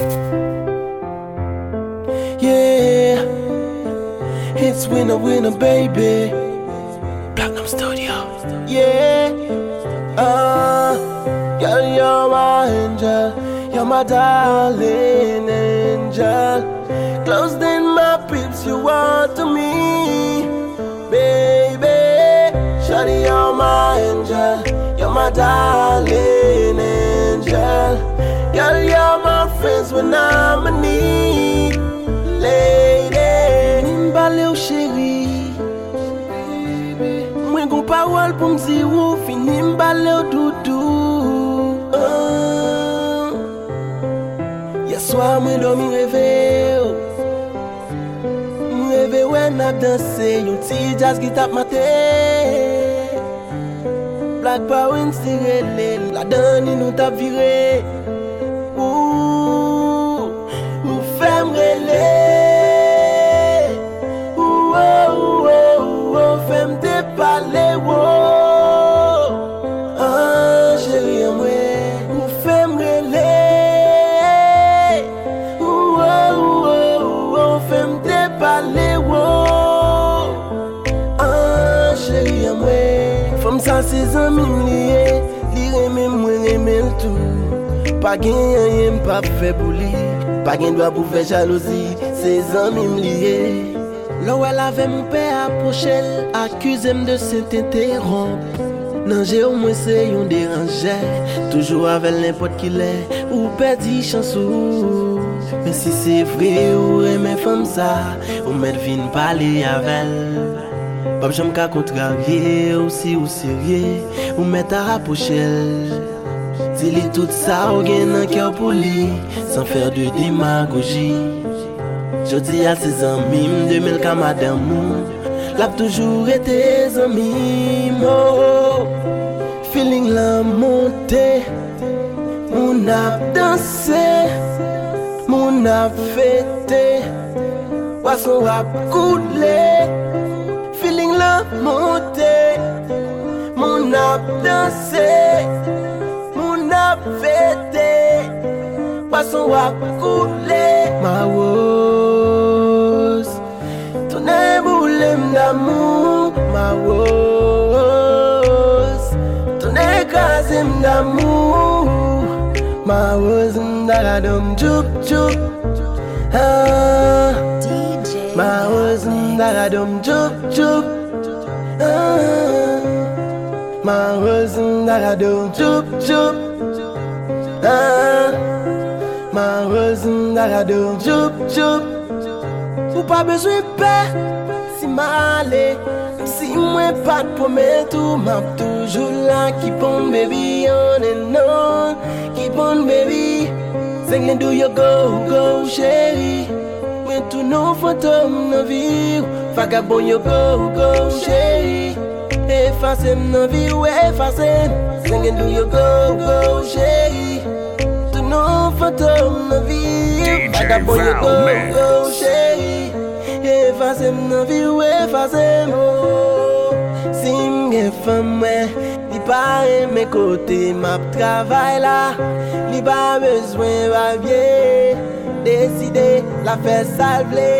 Yeah, it's winner, winner, baby. Platinum Studio. Yeah, uh, girl, you're my angel, you're my darling angel. Close in my pips, you are to me, baby. Shawty, you're my angel, you're my darling angel. Girl, you're my friends when I'm in need. Lady, mbale ou chéri. Mwen goun pawal pou mzi ou fini mbale ou doudou. Oh. Yaswa mwen do mi reve ou. Mwen reve wen ap danse yon ti jazz ki tap mate. Black Power inspire le, la dani nou tap vire. Se zanmim liye, li reme mwen reme l tou Pa genyen yen pa fe pou li Pa gen dwa pou fe jalouzi, se zan mim liye. Lò wè la ve moun pe aprochel, akuzem de se t'interromp Nanje ou mwen se yon deranje, toujou avèl n'impot ki lè Ou pedi chansou, men si se vre ou remè fèm sa Ou mè vin pale avèl. Pap jom ka kontrarye, ou si ou serye, ou mè a aprochel Dili tout sa ou gen nan kyo pou li San fer de demagogi Jodi a se zanmim De mel kamad amou Lap toujou ete zanmim oh, oh. Feeling la monte Moun ap danse Moun ap fete Wason ap koule. Feeling la monte Moun ap danse. Fete Wason ap koule Ma wos Tone boulem d'amou Ma wos Tone kazem d'amou Ma wos Ndagadom jup jup ah. DJ. Ma wos Ndagadom jup jup ah. Ma wos Ndagadom jup jup Malrezn da la do Joup, joup Ou pa bezwe pe Si ma ale Si mwen pat promet ou map Toujou la Keep on baby on and e on Keep on baby Zengne do yo go, go chéri Mwen tou nou fantom nan vi Vagabon yo go, go chéri Efase m nan vi ou efase Zengne do yo go, go chéri nou fantom nan vi Vagabon yo go go chéri Efase m nan vi ou efase m Si m gen fèm mwen Li pare mè kote map travay la Li ba bezwen bavye Deside la fè salvle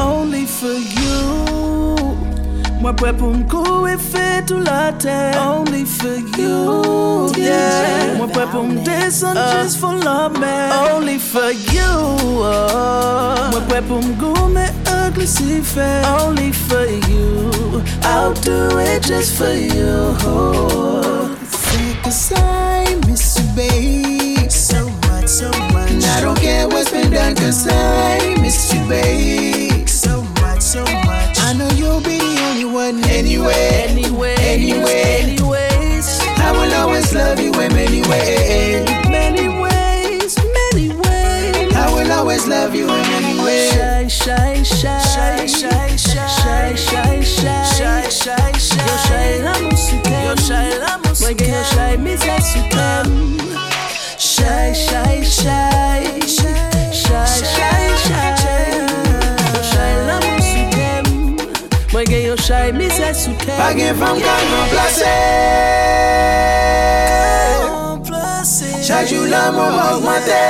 Only for you. Mwen prè pou mkou e fè tout la terre. Only for you. Yeah. Mwen prè pou mdescend just for love man. Only for you. Oh. Mwen prè pou mgou me ugly si fè. Only for you. I'll do it just for you. Cause I miss you, babe. So much, so much. And I don't care what's been done, cause I miss you, babe. Be the only one anyway. Anyway, Anyway. anyways, I will always love you in many ways. many ways, many ways. I will always love you in many ways. Shy, shy, shy, Shy, shy, shy, shy. shy, shy, Shy, sou te Pa gen fam ka remplase. Remplase. Chak jou la mou augmente.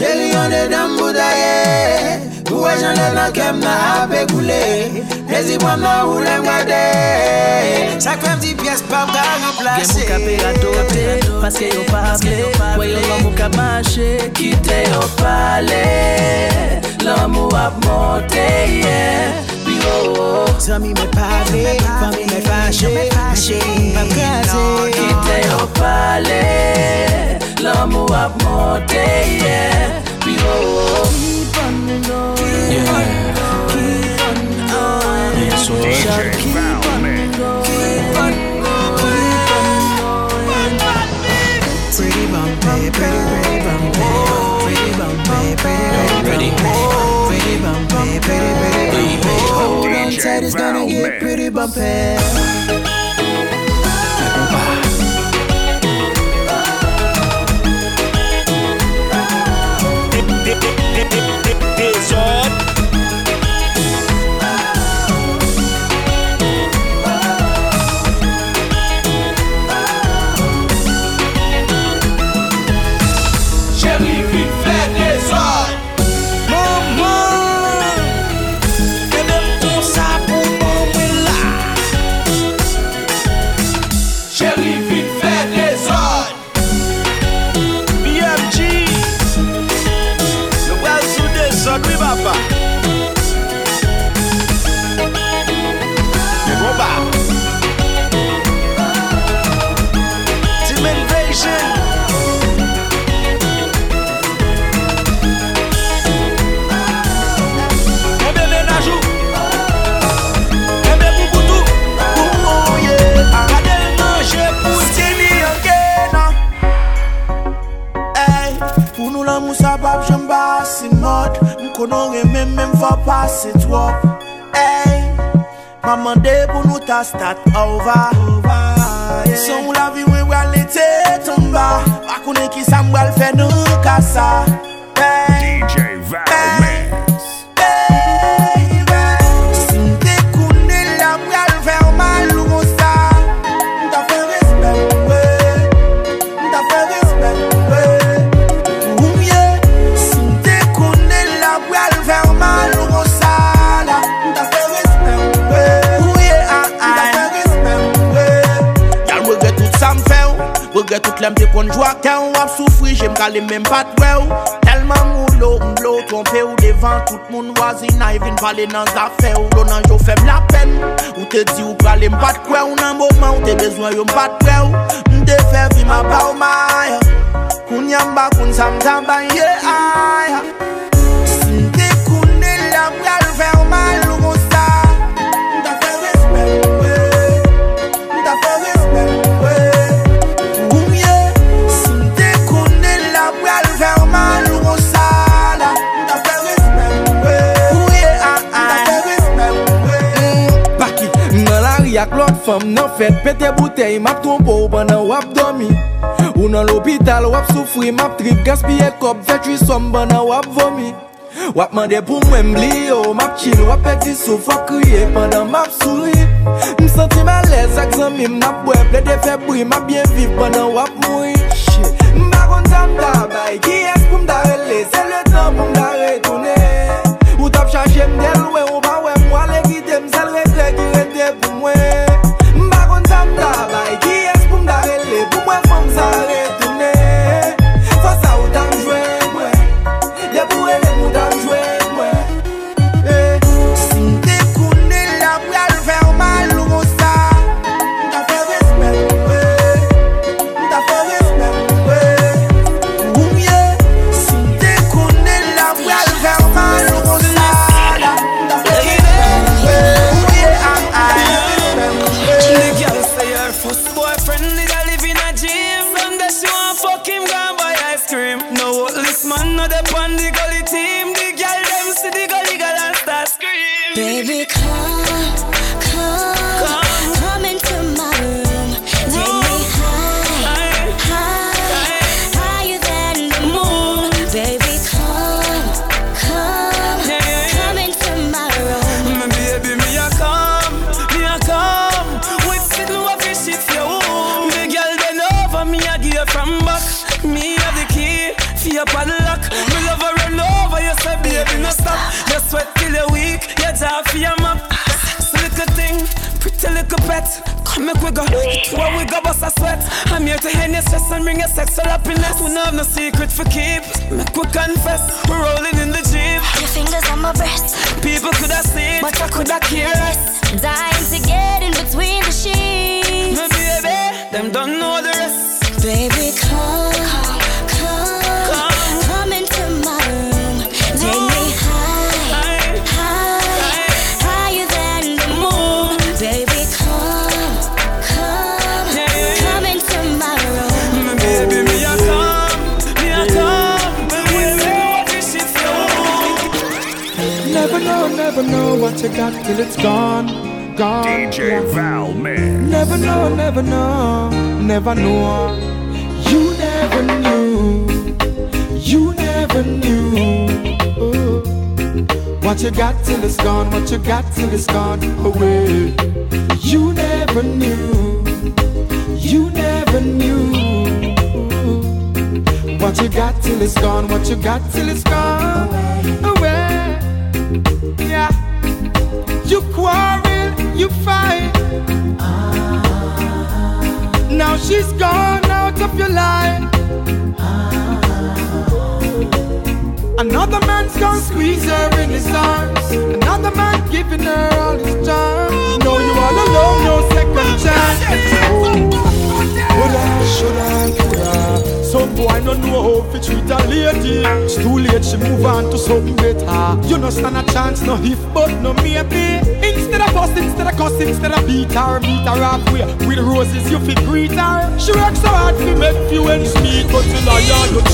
Chèri yon de dam boudaye. Ou wè jan lè nan kem na apè koule Les ibram nan ou lem gade. Sa kwem di pièce pa mga remplace. Gen mou ka pe adote, paske yo pa ple Kwe yo lan mou ka mache, kite yo pale. Lan mou ap monte, yeah. Pi Zami me pale, fami me fache. Chérie, pa kaze. Kite yo pale. Lan mou ap monte, yeah. Pi oh oh Keep on on Pretty bumpy, pretty, bumpy. Pretty bumpy. Hold on tight, it's gonna get pretty bumpy. wap pase twop Ey, maman de pou nou ta stat over. Yeah. Son la vi we wale te tomba Wakounen ki sa mwal fe nou kasa Lèm te kon jwa kè ou ap soufri, jèm gale mèm pat wè ou. Telman mou lò, mblò, trompe ou devan Tout moun wazi na, vin pale nan zafè ou Lò nan jò fèm la pen Ou te di ou gale mpat kwe ou Nan mouman ou te bezwen yo mpat kwe ou. Mde fè vi ma pa ou ma Koun yamba, koun samzamba, ye aya fam nan fet Pete butey map trompo ou banan wap domi Ou nan l'opital wap soufri map trip Gaspye kop vetri som banan wap vomi. Wap mande pou mwen bli yo Map chill wap peti souf wap kriye Pendan map souri M senti malez ak zanmi m nap bwe Ple de febri map bien viv Pendan wap mouri. M bagon tam tabay Ki es pou m da rele Se le tan pou m da retoune Ou tap chache m delwe ou ba you her. She works so hard to make few ends meet, but you your. You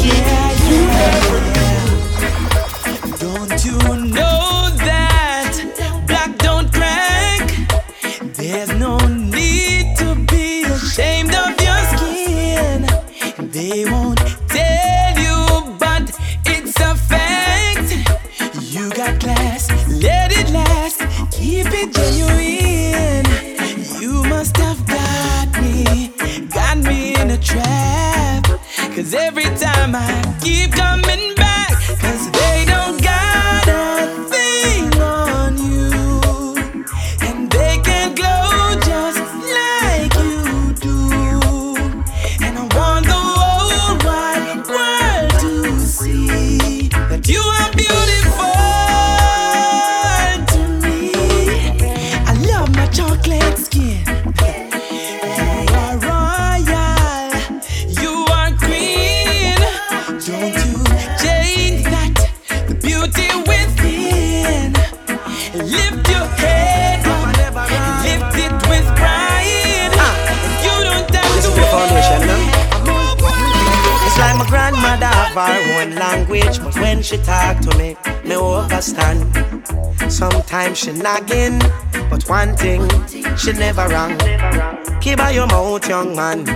man.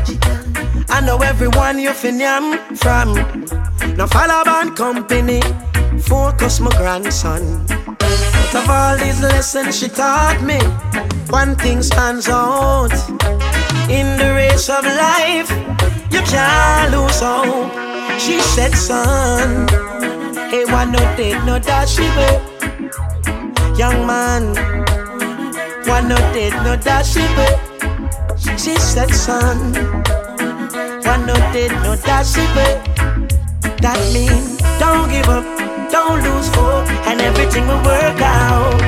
I know everyone you fin yam from. Now follow bad company, focus my grandson. Out of all these lessons she taught me, one thing stands out. In the race of life, you can't lose hope. She said, son, hey, one no dead, no dash. Young man, one no dead, no dash She said, son, one no dead, no dash it. That mean don't give up, don't lose hope, and everything will work out.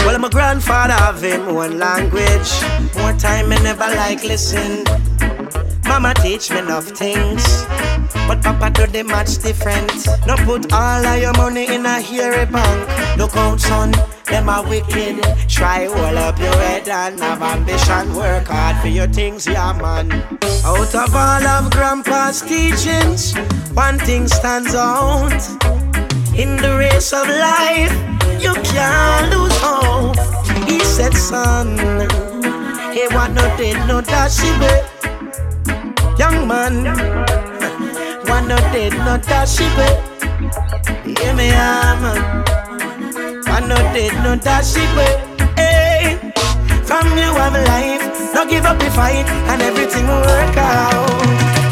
Well, my grandfather have him one language. More time I never like listen. Mama teach me enough things. But Papa do the much different. No put all of your money in a hairy bank. Look out, son, them are wicked. Try hold up your head and have ambition. Work hard for your things, yeah, man. Out of all of Grandpa's teachings, one thing stands out. In the race of life, you can't lose hope. He said, son, he want no dead, no babe. Young man, want no dead, no dashy babe. Hear me, ah, man. Want no dead, no dashy babe. Hey, from you have life, no give up the fight, and everything will work out.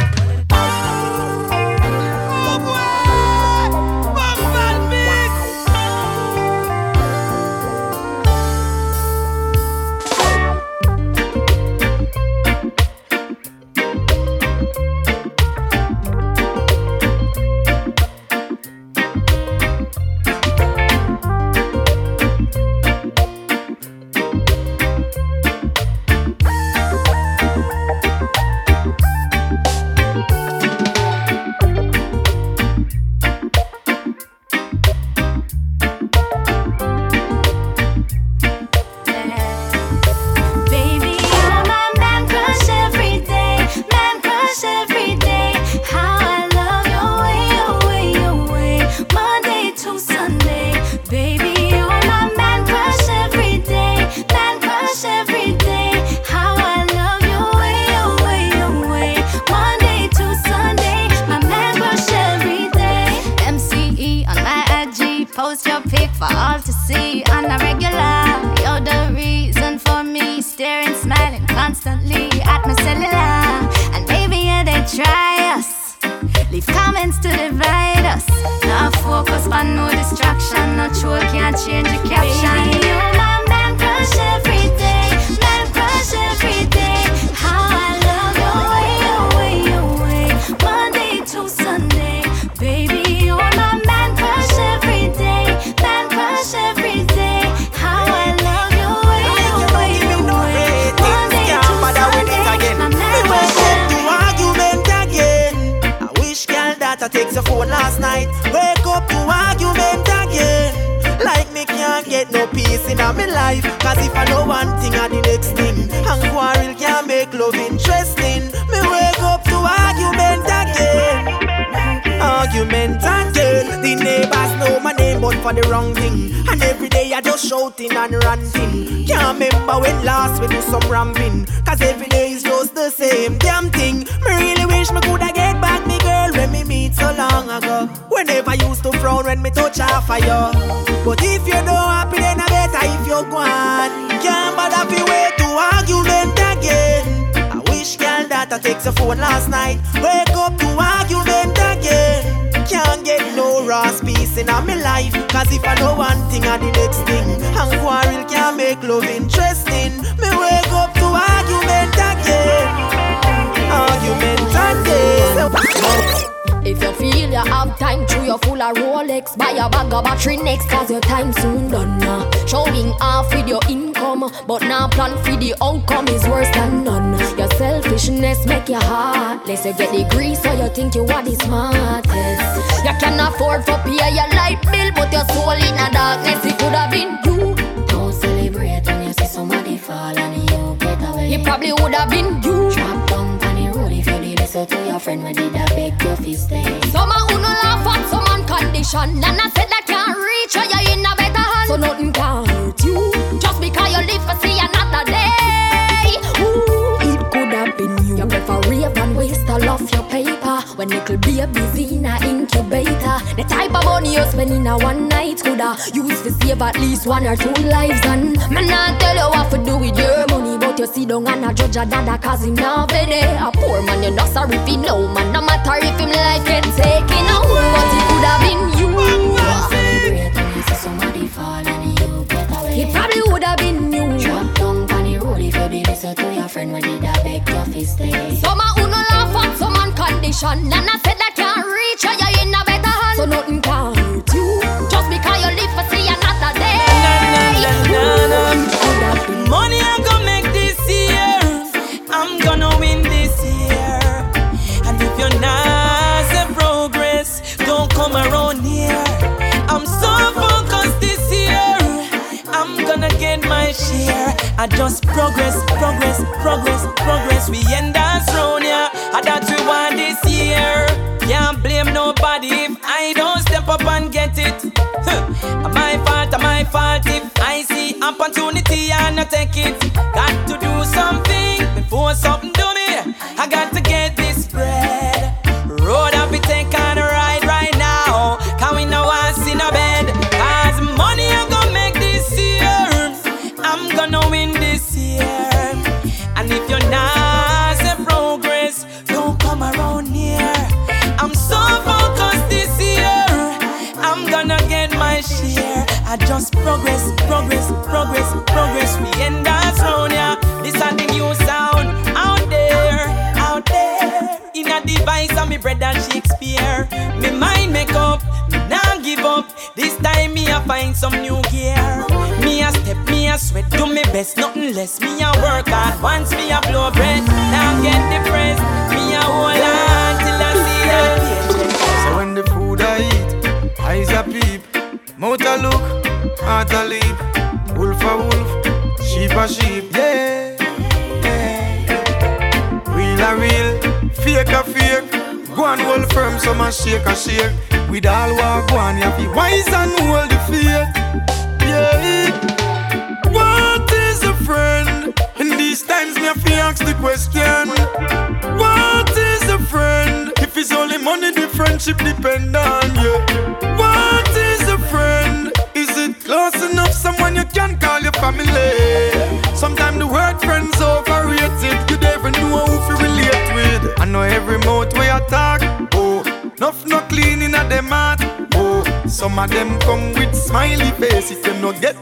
Judge a dada cause him not smiley faces. You no get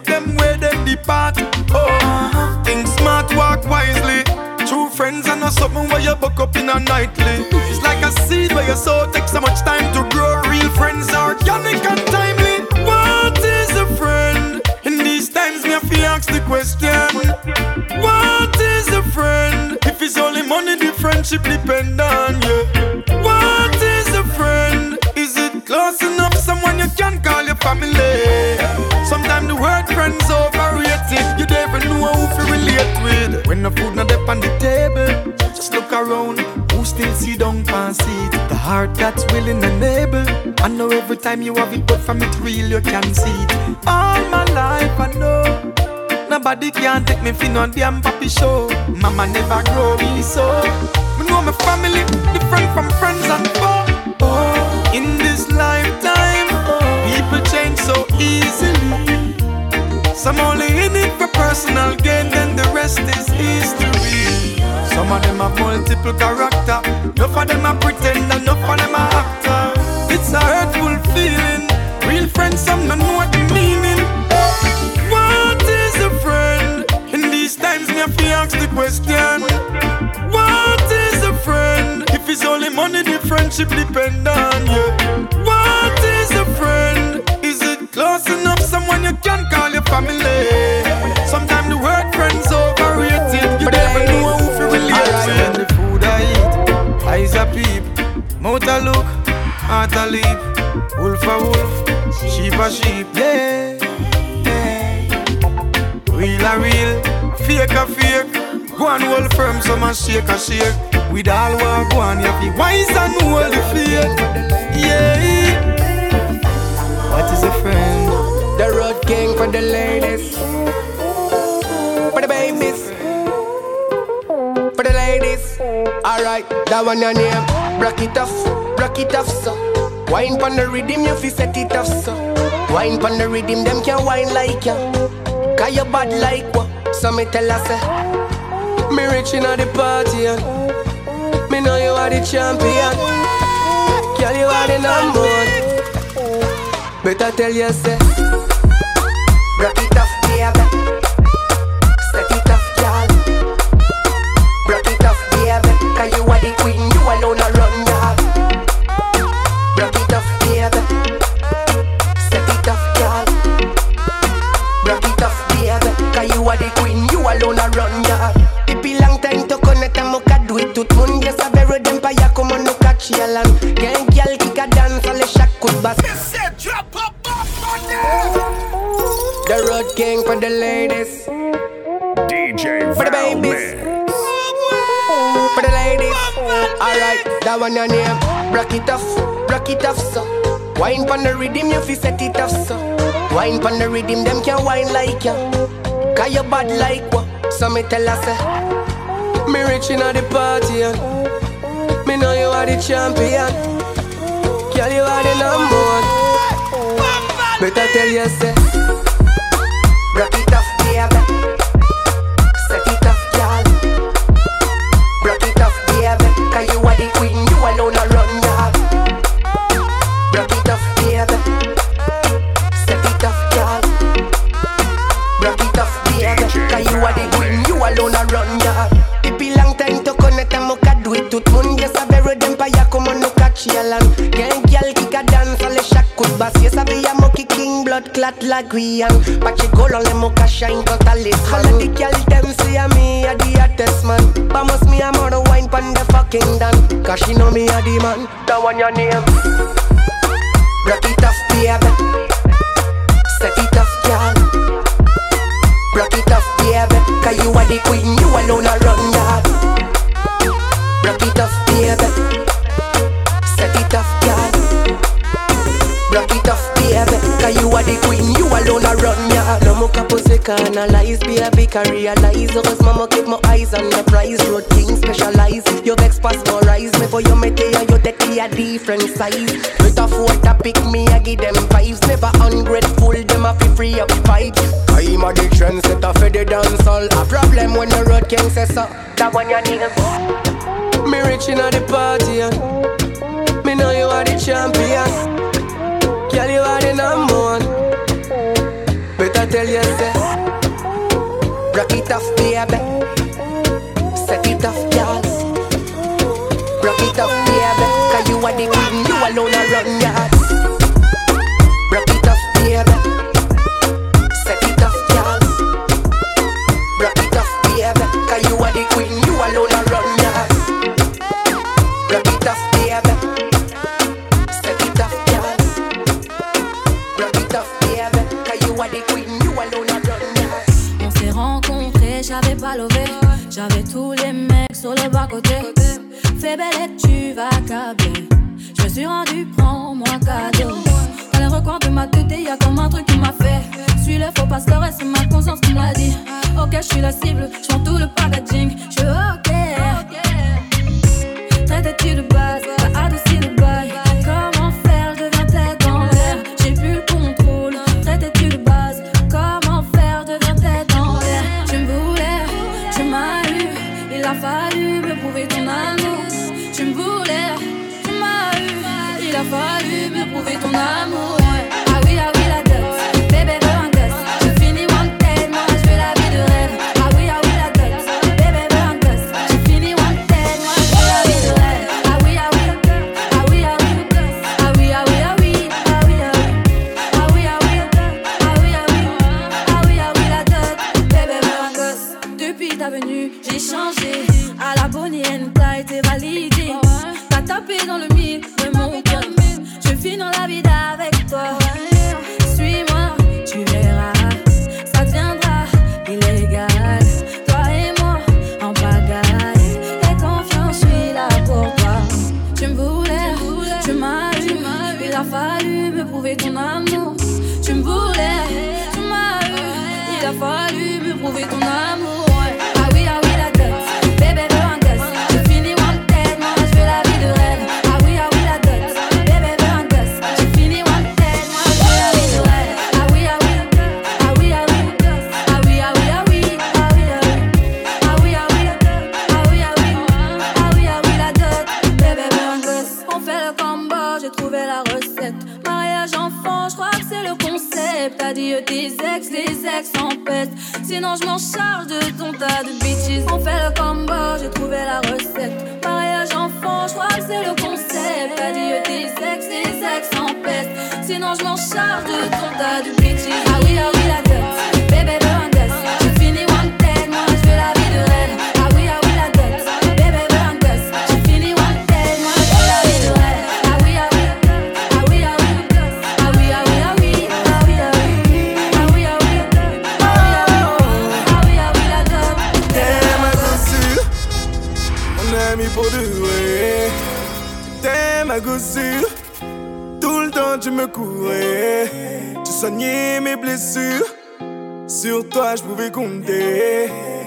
time you have it, but from it real you can see it. All my life I know. Nobody can take me fin on damn papi show. Mama never grow me so. Me know my family different from friends and foe. Oh, in this lifetime, people change so easily. Some only in it for personal gain, then the rest is history. Some of them have multiple character. Enough of them are pretend, enough of them are actor. It's a hurtful feeling. Real friends, some don't know what the meaning. What is a friend? In these times, me have to ask the question. What is a friend? If it's only money, the friendship depend on you. What is a friend? Is it close enough? Someone you can call your family. Sometimes the word friends overrated. You never know who to relate with. The food I eat, eyes a peep, mouth a look, heart a leap. Wolf a wolf, sheep a sheep. Yeah, yeah. Real a real, fake a fake. Go and hold firm, some a shake a shake. With all what go on, you be wise and hold the faith. Yeah. What is a friend? The road king for the ladies, for the babies, for the ladies. Alright, that one your name. Rock it off, rock it off, so. Wine pon the rhythm, you fi set it off, so. Wine pon the rhythm, them can wine like ya. Cause you bad like what? So me tell her say, me rich inna the party, and me know you are the champion. Girl, you are the number one. Better tell you that one your name. Rock it off, rock it off so. Wine pon the rhythm, you fi set it off so. Wine pon the rhythm, them can wine like ya. Cause you bad like what? So me tell her say Me rich inna the party and Me know you are the champion. Girl, you are the number one. Better tell you say we and Patch it gold on the mocha shine totally All of the girl them see a me a the hottest man. Must me a more wine pon the fucking dan. Cause she know me a the man, that one your name. Rock it off, baby. Set it off, girl Rock it off, baby. Cause you are the queen, you alone a run, yard. Rock it off, baby Rock it off, baby Cause you are the queen, you alone a run ya No more kapusika, analyze, baby. Can realize, cause mama keep my eyes on the prize. Road king specialize, your vex pass more rise. Me for your mete your decky a different size. With for what a pick me, I give them vibes. Never ungrateful, them a feel free up vibes I'm a the trendsetter for the dance all A problem when the road king says so That one your nigga Me reaching at the party, and me know you are the champion. Girl, you are the number one. Better tell yourself. Rock it off, baby. Set it off, girl. Rock it off, baby. Cause you are the queen, you alone are run, yeah. Il a fallu me prouver ton amour. Tu me voulais, tu m'as eu. Il a fallu me prouver ton amour.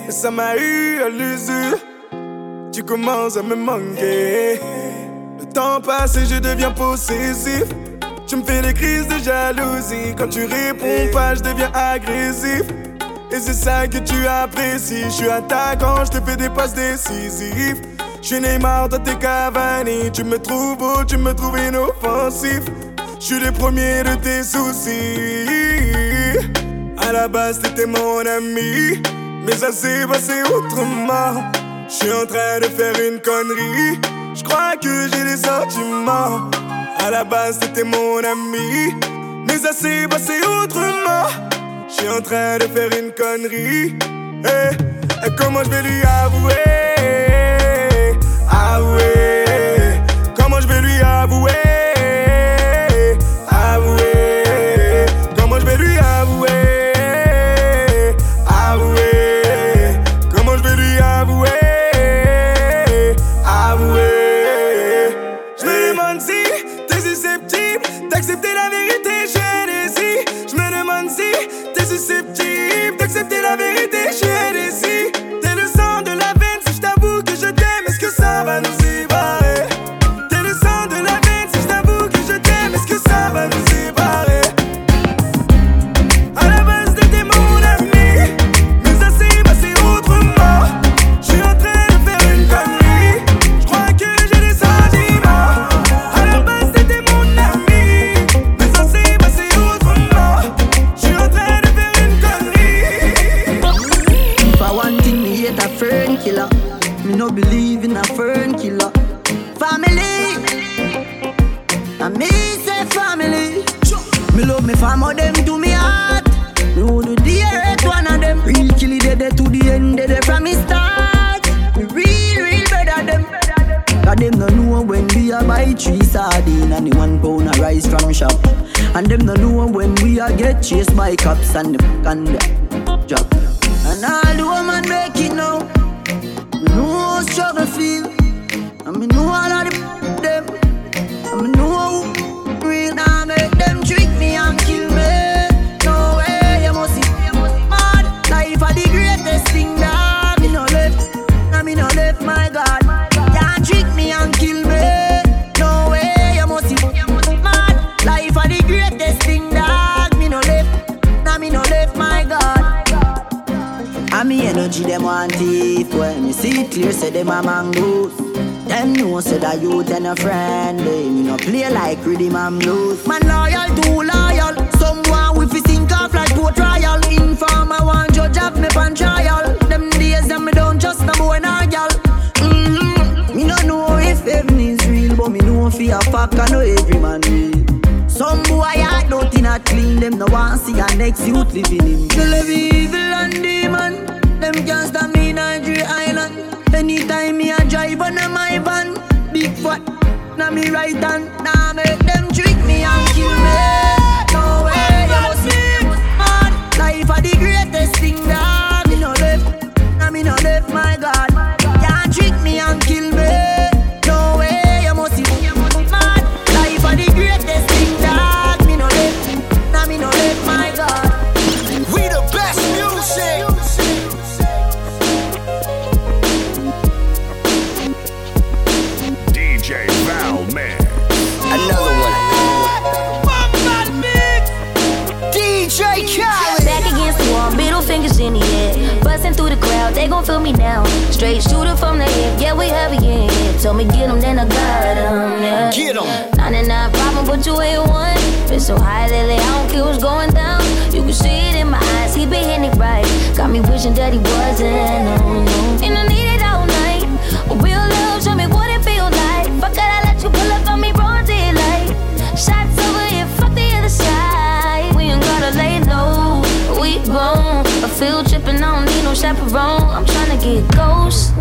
Ça m'a eu à l'usure. Tu commences à me manquer. Le temps passe et je deviens possessif. Tu me fais des crises de jalousie. Quand tu réponds pas, je deviens agressif. Et c'est ça que tu apprécies. Je suis attaquant, je te fais des passes décisives. Je suis Neymar, dans t'es Cavani. Tu me trouves beau, tu me trouves inoffensif. Je suis le premier de tes soucis la base t'étais mon ami, mais ça s'est passé autrement. Je suis en train de faire une connerie, je crois que j'ai des sentiments. À la base t'étais mon ami, mais ça s'est passé autrement. Je suis en train de faire une connerie, eh, comment je vais lui avouer? Avouer, comment je vais lui avouer? Chased by cops and the and and blues Man loyal too loyal. Someone with fi sink off like poor trial. Informer one judge have me pan trial. Them days them me don't trust no boy nor gal. Mm-hmm. Me no know if heaven is real But me know fi a fuck I know every man real. Some boy heart dirty not clean Them no want see a next youth living in. They live evil and demon Them can't stop me in Nigeria Island. Anytime me a drive on a my van Big fat, now me right hand Told me get 'em, then I got 'em, yeah. Get 'em. 99 problem, but you ain't one. Been so high lately, I don't care what's going down. You can see it in my eyes, he been hitting it right. Got me wishing that he wasn't, no, no. And I need it all night. Real love, show me what it feel like. Fuck it, I let you pull up on me, broad daylight. Shots over here, fuck the other side. We ain't gotta lay low, we grown. A field tripping, I don't need no chaperone. I'm tryna get ghost.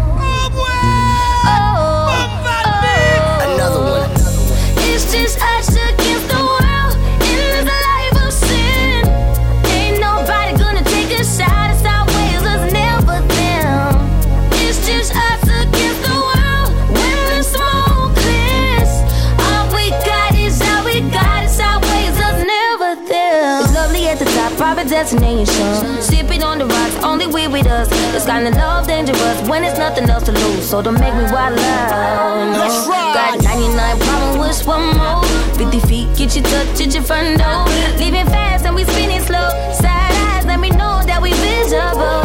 Destination. Sipping on the rocks, only we with us. This kind of love dangerous when it's nothing else to lose. So don't make me wild out. No. Let's ride. Got 99 problem with one more. 50 feet, get you touch at your front door. Leaving fast and we spinning slow. Side eyes, let me know that we visible.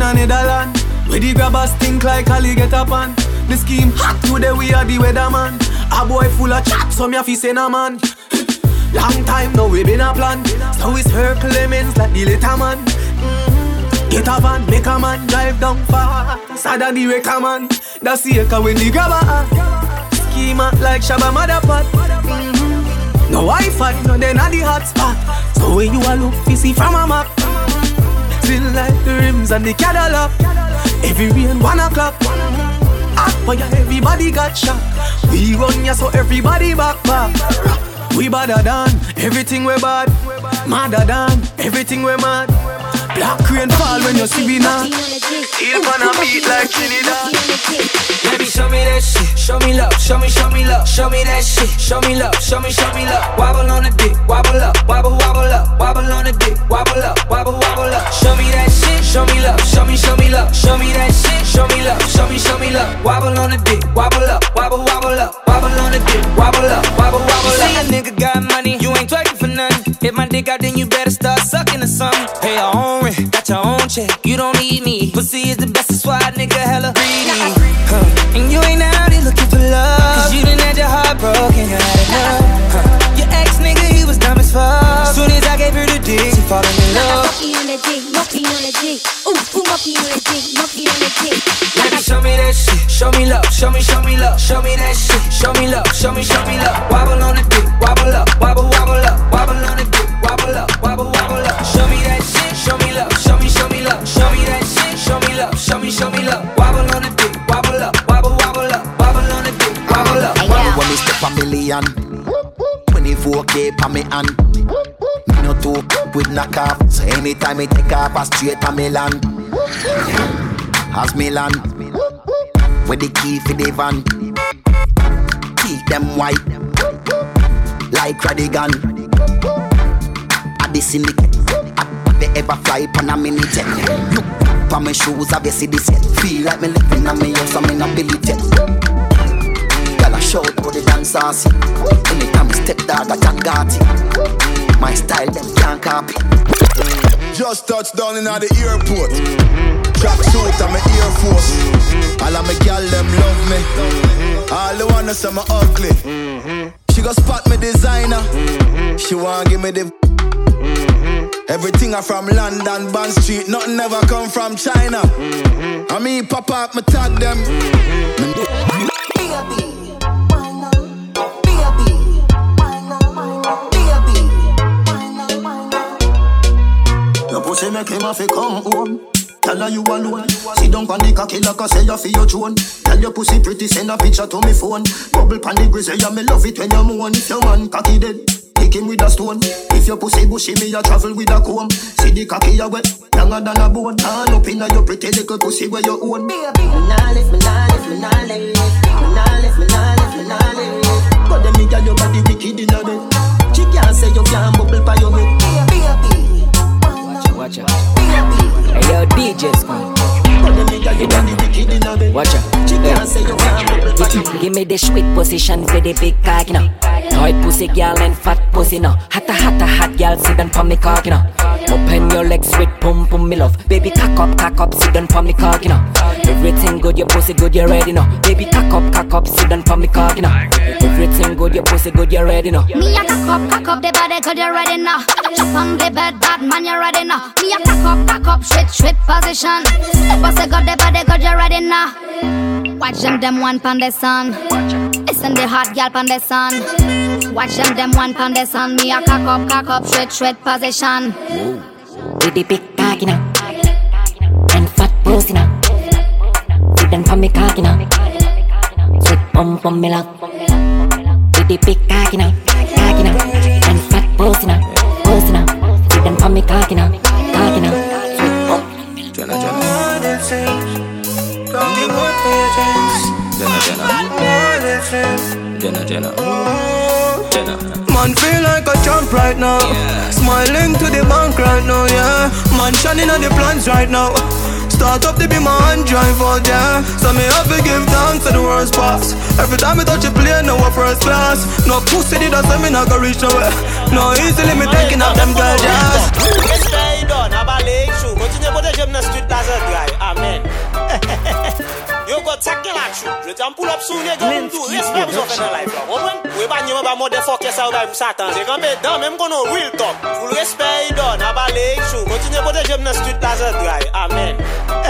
In a Netherland. Where the grabbers think like Ali get up on. The scheme hot today we are the weatherman. A boy full of chat, so me a fi nah man. Long time now we been a plan. So it's her Clemens like the little man. Mhm. Get a van, make a man drive down far. Sadder the wrecker man. That's the echo when the grabber act. Schema like Shabba Motherpot. Mhm. No Wi-Fi, no then at the hot spot. So when you a look, you see from a map. Still like the rims and the Cadillac. Every rain one o'clock. Hot fire, everybody got shot. We run ya so everybody back back. We badder than everything we bad. Madder than everything we mad. Black rain fall when you see we not. Heal on a beat like Trinidad. Baby, show me that shit. Show me love. Show me, show me love. Show me that shit. Show me love. Show me, show me love. Wobble on the dick. Wobble up. Wobble, wobble up. Wobble on the dick. Wobble up. Wobble, wobble up. Show me that shit. Show me love. Show me, show me love. Show me that shit. Show me love. Show me, show me love. Wobble on the dick. Wobble up. Wobble, wobble up. Wobble on the dick. Wobble up. Wobble, wobble up. See a nigga got money. You ain't twerking for nothing. Hit my dick out, then you better start sucking or something. Pay your own rent. Got your own check. You don't need me. Pussy is the best. That's why a nigga hella greedy. Huh. And you ain't out here looking for love. Cause you done had your heart broken. You had enough. Huh. Your ex nigga, he was dumb as fuck. Soon as I gave her the dick, she falling in love. Monkey on the dick, monkey on the dick. Ooh, ooh, monkey on the dick, monkey on me love, show me, show me love, show me that shit. Show me love, show me, show me love. Wobble on the dick, wobble up, wobble, wobble up, wobble on the dick, wobble up, wobble, wobble up. Show me that shit, show me love, show me, show me love, show me that shit, show me love, show me, show me love. Wobble on the dick, wobble up, wobble, wobble up, wobble on the dick, wobble up. Wow. When me step a million, when he vote me hand. Me no too with knock off, so anytime me take off, I straight to Milan. As Milan, with the key for the van. Keep them white, like Radigan. At the syndicate, I they ever fly on a mini jet. Look, for my shoes, you see this yet? Feel like me living on me house, I'm in a Billy jet. Girl, I shout how the dance saucy. Anytime me step dog, I John Gotti. My style, them can't copy. Just touched down in the airport. Track suit and my Air Force. All of my gal them love me. All the wanna say me ugly. She go spot me designer. She want give me the. Everything I from London, Bond Street, nothing ever come from China. I mean, pop up, me tag them. Pussy make him to come home. Tell her you alone. Sit down on the cocky like I say you feel your drone. Tell your pussy pretty, send a picture to me phone. Bubble pan the grizzly, yeah, me love it when you moan. If your man cocky dead, kick him with a stone. If your pussy bushy, me a travel with a comb. See the cocky you wet, younger than a bone. Turn up inna your pretty little pussy where you own. Baby, me nah lift, me nah lift, me nah lift, me nah lift, me nah lift, me nah lift. But them me girl your body wicked inna bed. She can't say you can't bubble pa your head. Baby, Watch out. Hey yo, DJ Skunk. Watch out. Give me the sweet position for the big cock, you know. Tight pussy girl and fat pussy, no. Hotta, hotta, hot girl, sit down for me cock, you know. Open your legs, sweet pum pum, me love. Baby, cock up, cock up, sit down for me cock, you know. Everything good, your pussy good, you ready, now. Baby, cock up, cock up, sit down for me cock, you know. Everything good, your pussy good, you ready, no. Me a cock up, cock up the body, cause you ready now. Chop on the bed, bad man, you ready now. Me a cock up, cock up, straight, straight position. Step us, got the body, cause you ready now. Watch them, them one pon the sun. Listen the hot gal pon the sun. Watch them, them one pon the sun. Me a cock up, cock up, straight, straight position. The big cock, you Sit down for me cock, you know. Sweet pum pum, me love. With the big cock, you know. Cock, you know. And fat pussy, now. Pussy, now. Sit down for me cock, you know. Cock, you know. Sweet pum. Jenna, Jenna. Don't give up your dreams. Jenna, Jenna. More than friends. Jenna, Jenna. Oh. Jenna. Man feel like a champ right now. Smiling to the bank right now, yeah. Man shining on the plans right now. Start up to be my hand drive out, yeah. So me have to give thanks to the worst pass. Every time I touch a plane, no a first class. No pussy that say me not go reach nowhere. No easily me taking up them girls, yes. Respect Yo go takin at you. Je di an pou lop sou nega ou mdou. Respect msou fè nan life la. Konwen? Ou e ba nye mwen ba mode fokè sa ou ba msatan. Se kan pe dan, men mkono real talk. Fou respect yi don, abale yi chou. Kontinye pote jem nan street plaza dry. Amen.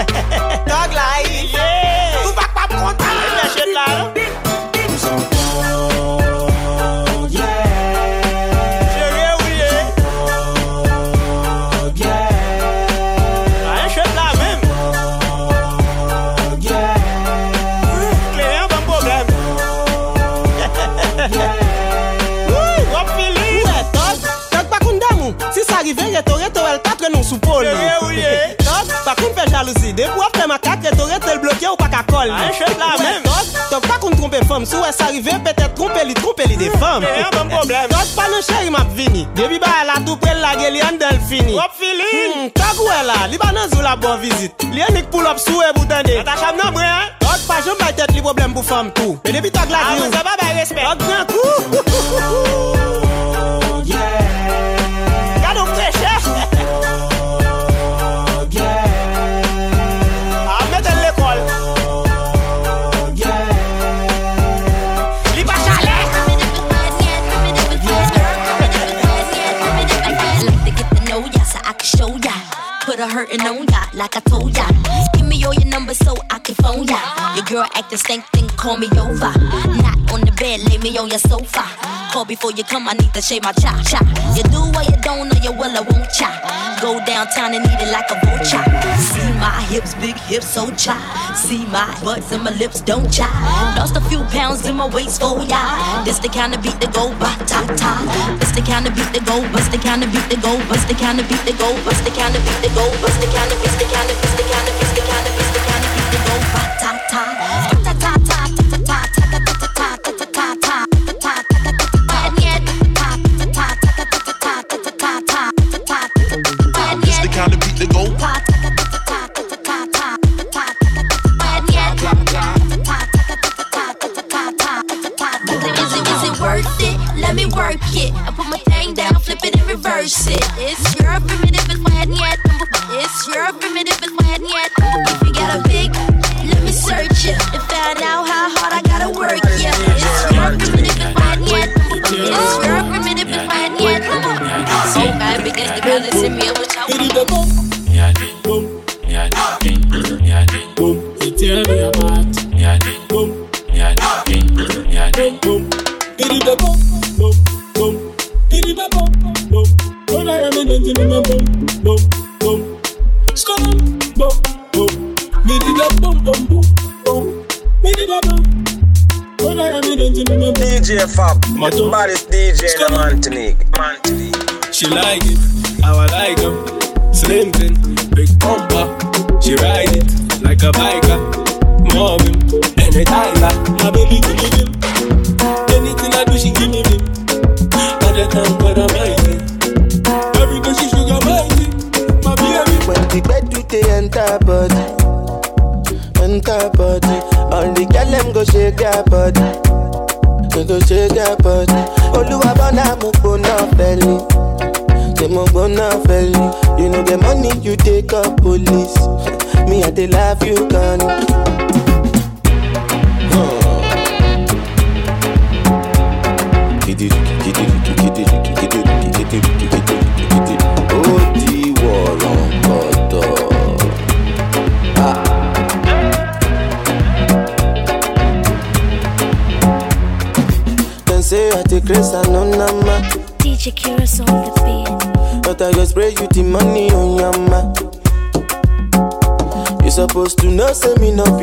Dog la yi. Yeah. Tou bak pap kontan. E mwen chet la la. de jalousie. De pou ap te makak, eto rete l blokye ou pa kakol An chep la men Tok pa kon trompe fom, sou es arrive Petet trompe li, trompe li de fom Tok pa nan cheri map vini Debi ba el atou prel la geli an del fini. Wop fili Tok ou el la, li la bon vizit Li enik pou lop sou e boutande Ata cham nan bre Tok pa jom bay tet li problem pou fom tou Pe debi tok la di ou An mou respect. Tok gen kou A on ya like I told ya phone, yeah. Your girl act the same thing, call me over. Not on the bed, lay me on your sofa. Call before you come, I need to shave my cha cha. You do what you don't, know you will, I won't cha. Go downtown and eat it like a vulture. See my hips, big hips, so cha. See my butts and my lips, don't cha. Lost a few pounds in my waist, for ya. This the kind of beat that go ba ta ta. This the kind of beat that go, bust the kind of beat that go, bust the kind of beat that go, bust the kind of beat that go, bust the kind of beat, the kind of beat, the kind of beat, the the kind of beat. time to beat the know say me no.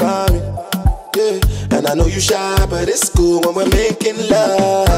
Yeah, and I know you shy, but it's cool when we're making love.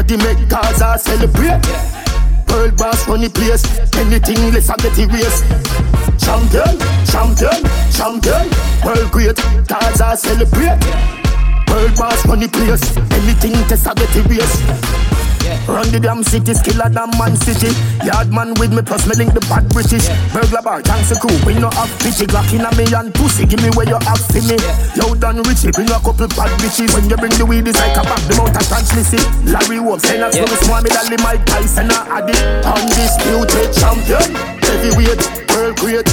Adi make Gaza celebrate. Pearl bars run the place. Anything less than the race. Champion, champion, champion. World great. Gaza celebrate. Pearl bars run the place. Anything less I get erased. Run the damn city, skiller than man city. Yard man with me, plus me link the bad British. Burglar bar, thanks a crew, we no have pity. Glock in a me and pussy, give me where you have for me. Yo, done richie, bring a couple bad bitches. When you bring the weed, it's like a back, the mouth a transmission. Larry Wolf, saying that's yeah. small, me dally Mike Tyson, a addict. Undisputed champion, heavyweight, world great.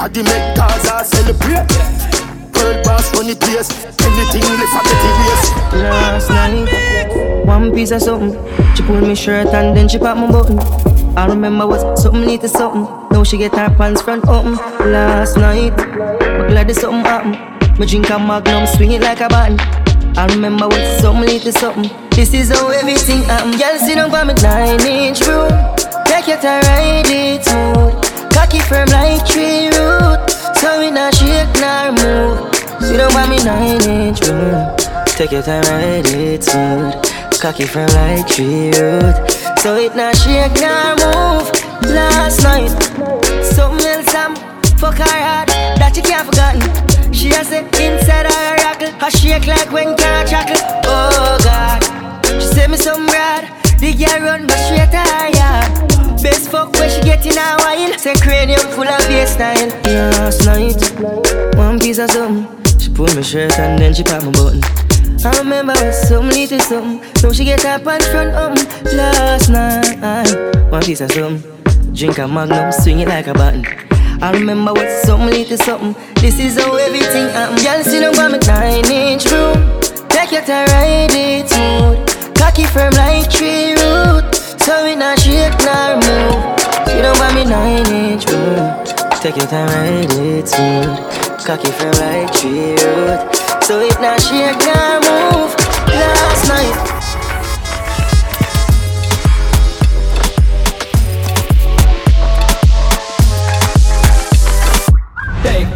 I the make Gaza celebrate. World boss run the place. Anything less, I get erased. Last night, one piece of something. She pulled me shirt and then she popped my button. I remember was something little something. Now she get her pants front open. Last night, but glad there's something happen. Me drink a magnum, swing it like a button. I remember was something little something. This is how everything happen. Girl, sit down by me nine inch room. Take your time, ride it smooth. Cocky firm like tree root. So we not shake nor move. Sit down by me nine inch room. Take your time, ride it smooth. Cocky from like tree root. So it not shake nor move. Last night, something else I'm fuck her hard that you can't forgotten. She has it inside her rockle. Her shake like when can't chuckle. Oh God, she send me some rad. The girl run but her yard. Best fuck when she get in a while. Say cranium full of bass style. Last night, one piece of something. Pulled my shirt and then she popped my button. I remember it was something little something. Now she get her pants front um last night. One piece of something. Drink a magnum, swing it like a button. I remember what something little something. This is how everything happen. Girl, sit down by me nine inch room. Take your time, ride it smooth. Cocky firm like tree root. So we not shake nor move. Sit down by me nine inch room. Take your time, ride it smooth. Cocky for right tree So it not, she can't move. Last night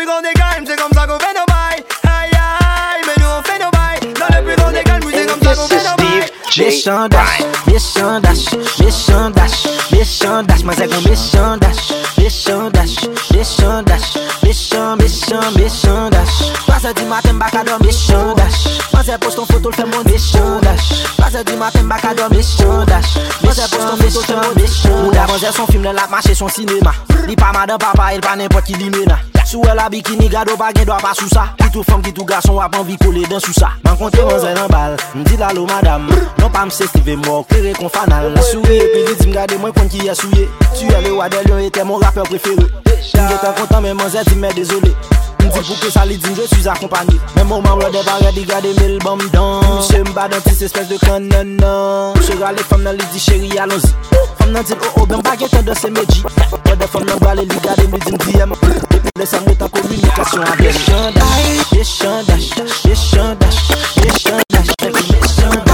plus grand des calmes, c'est comme ça qu'on fait nos bails Aïe aïe, mais nous on fait nos bails Dans le plus grand des calmes, c'est comme ça qu'on fait nos bails Mission dash, Mechandash, mechandash, mechandash Mas é com mechandash, mechandash, mechandash Mechan, mechan, mechandash Pasa di maten baka do mechandash Mas é poston foto, fè mon mechandash Pasa di maten baka do mechandash Mas é poston foto, fè mon mechandash Mou davon zè son film, lè lak mache son sinema Li pa madan papa, el pa nèmpot ki li mena. Sou el a bikini gado pa gen do a pa sou sa Ki tou fom ki tou gason wap anvi kole den sou sa Man konte man zè nan bal, mdi lalo madam Non pa mse stive mok prefere kon fanal Souye pi li di mgade mwen kon ki ya souye Tuye le wade lyon ete mon rapper prefere Mge tan kontan men manze di men dezole Mdi pou ke sa li di mje suis akompani Men mouman wade pare di gade mil bom dan Mche mba dan tis espèse de kan nan nan Mche gale fam nan li di chéri alonzi Fam nan dil o oh, o oh, ben bagye tan dan se medji Wade fam nan gale li gade mil di mdi em Depi ble sa mwen tan komunikasyon avèm Ye chandash, ye chandash, ye chandash, ye chandash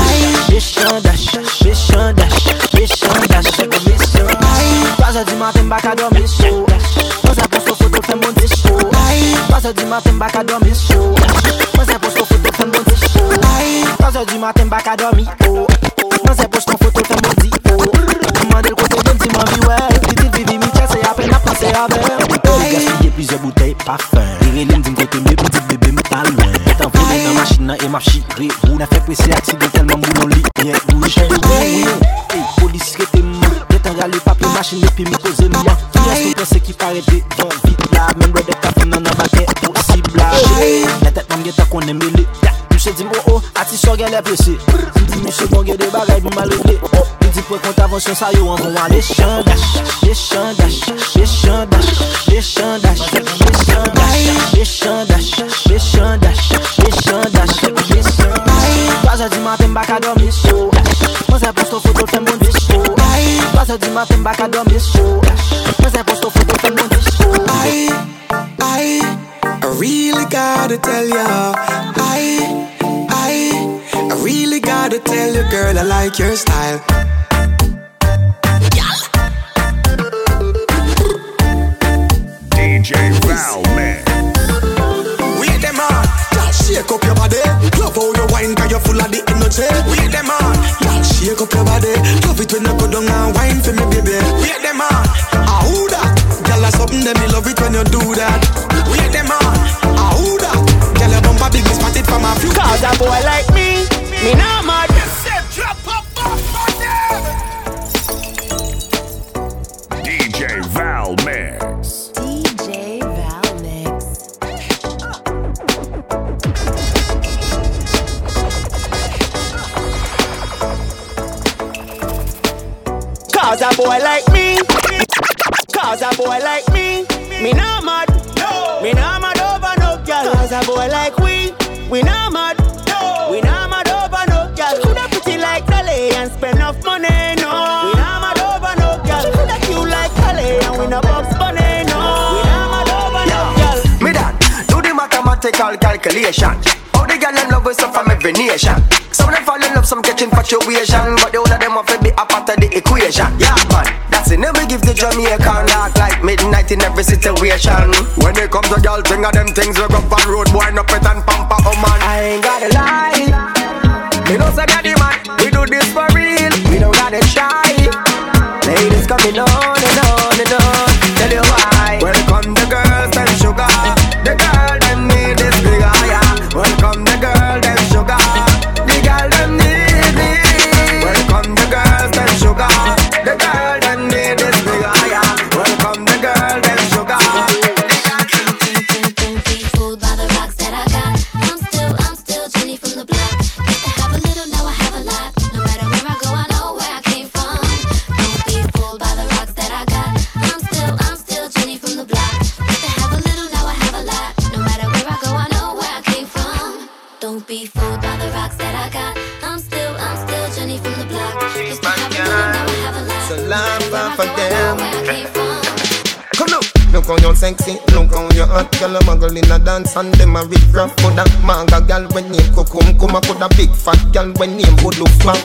Misyon dash, misyon dash, misyon dash Eko misyon dash. Paze di maten baka domi sou Mwen se posto foto fèm bon di sou Paze di maten baka domi sou Mwen se posto foto fèm bon di sou Paze di maten baka domi ou Mwen se posto foto fèm bon di ou Mwen del kote dem ti man biwe Ditil vivi mi kese apen ap pase ave Mwen gaspige plize boutei parfum Dire lim din kote mbe piti bebe mta lwen Etan vounen nan machina e map chikre Ou na fè presi ak pou kontavonsyon sa yo an kon an Le chandash, le chandash, le chandash, le chandash, le chandash, le chandash, le chandash, le chandash, le chandash Trois di matin baka dormi so Mwen se posto foto fem bon disco Trois di matin baka dormi so Mwen se posto foto fem bon disco I, I, I really gotta tell ya. I, I, I really gotta tell you, girl, I like your style. Situation. When it comes to girl, thing of them things we go on road, boy, no and Girl, in a dance and them a rip rap Coulda manga girl when name Kukum Kuma coulda big fat girl when name Good look fat.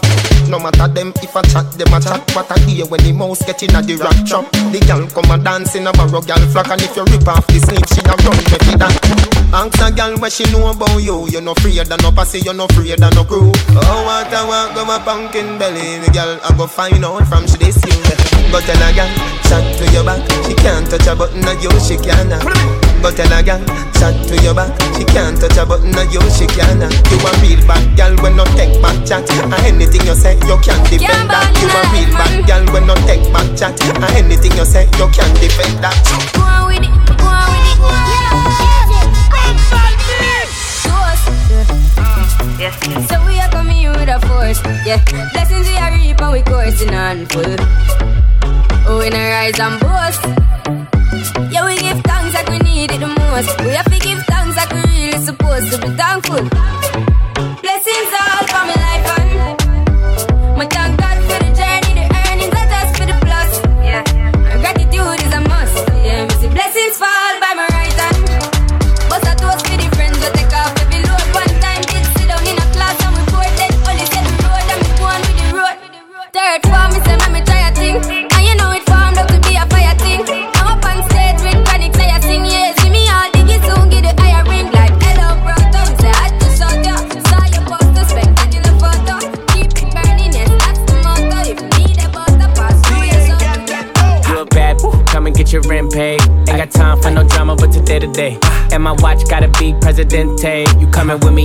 No matter them if I chat, them a chat. What I hear when the mouse get in a the rap trap. The girl come a dance in a barrow girl flock And if you rip off the sleeve, she a run with it that. Ask a girl what she know about you. You no afraid of no pussy, you no afraid of no crew. Oh, what I want, go my pumpkin belly. The girl I go find out from she this you Go tell a girl, chat to your back. She can't touch a button of you, she can Go tell a girl, chat to your back She can't touch a button of you, she can You a real bad girl when no take back chat And anything you say, you can't defend that You a real bad girl when no take back chat And anything you say, you can't defend that Go on with it, go on with it. Yes. So we are coming here with a force, yeah. Blessings we are reap and we coursing on full. Oh, in a rise and boast. Yeah, we give thanks most. We have to give thanks like we really supposed to be thankful.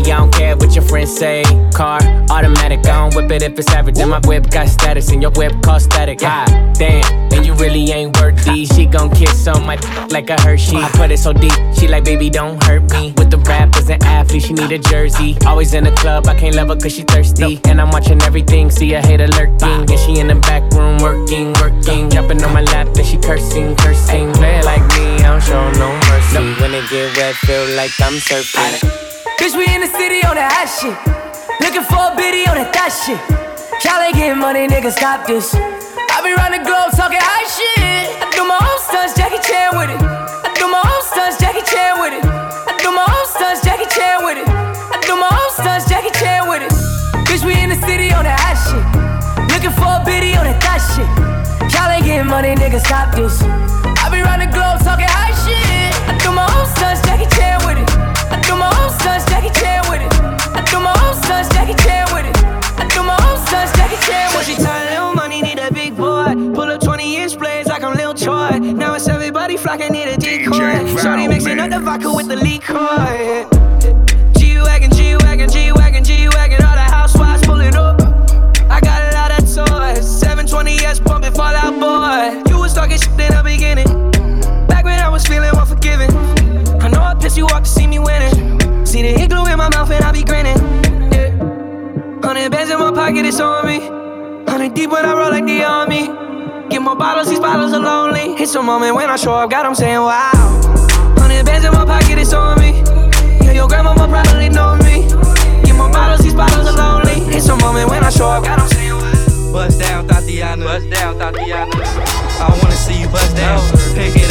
Me, I don't care what your friends say. Car, automatic, I don't whip it if it's average. And my whip got status, and your whip cost static. Ah, damn, and you really ain't worthy. She gon' kiss on my like a Hershey. I put it so deep, she like, baby, don't hurt me. With the rappers and athletes, she need a jersey. Always in the club, I can't love her cause she thirsty. And I'm watching everything, see a hater lurking. And she in the back room working, working. Jumping on my lap, and she cursing, cursing. Play like me, I don't show no mercy. When it get wet, feel like I'm surfing. Bitch, we in the city on that hot shit. Looking for a biddy on that thot shit. Y'all ain't getting money, nigga, stop this. I be round the globe talking high shit. I do my own stunts, Jackie Chan with it. I do my own stunts, Jackie Chan with it. I do my own stunts, Jackie Chan with it. I do my own stunts, Jackie Chan with it. Bitch, we in the city on that hot shit. Looking for a biddy on that thot shit. Y'all ain't getting money, nigga, stop this. I be round the globe talking high do my own stunts, Jackie Chan with it. I do my own stunts, Jackie Chan with it. I do my own stunts, Jackie Chan So with she it. tired, little money, need a big boy. Pull up 20 inch blades like I'm Lil Troy. Now it's everybody flocking, need a decoy. Shorty mixing up the vodka with the liquor. See the igloo in my mouth and I be grinning. Yeah. Hundred bands in my pocket, it's on me. Hundred deep when I roll like the army. Get more bottles, these bottles are lonely. It's a moment when I show up, God, I'm saying wow. Hundred bands in my pocket, it's on me. Yeah, your grandma probably know me. Get more bottles, these bottles are lonely. It's a moment when I show up, God, I'm saying wow. Bust down, Thotiana. Bust down, Thotiana. I wanna see you bust down. Pick it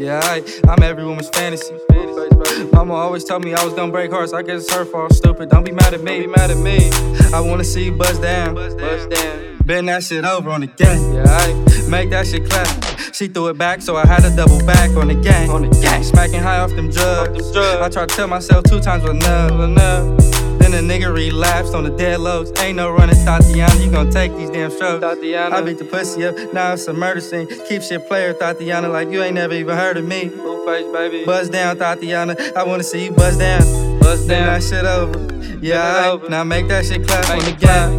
Yeah, I, I'm every woman's fantasy. Mama always told me I was gonna break hearts. I guess it's her fault. Stupid. Don't be mad at me. Don't be mad at me. I wanna see you bust down. Bust down. Bend that shit over on the gang. Yeah, I make that shit clap. She threw it back, so I had to double back on the gang. On the gang. Smacking high off them drugs. I tried to tell myself two times was enough. enough. Then the nigga relapsed on the dead lows. Ain't no running, Thotiana. You gon' take these damn strokes. Thotiana. I beat the pussy up. Now it's a murder scene. Keep shit player, Thotiana, like you ain't never even heard of me. Blueface, baby. Buzz down, Thotiana. I wanna see you buzz down. Buzz down. that shit over. Yeah, I, now make that shit clap on the gap.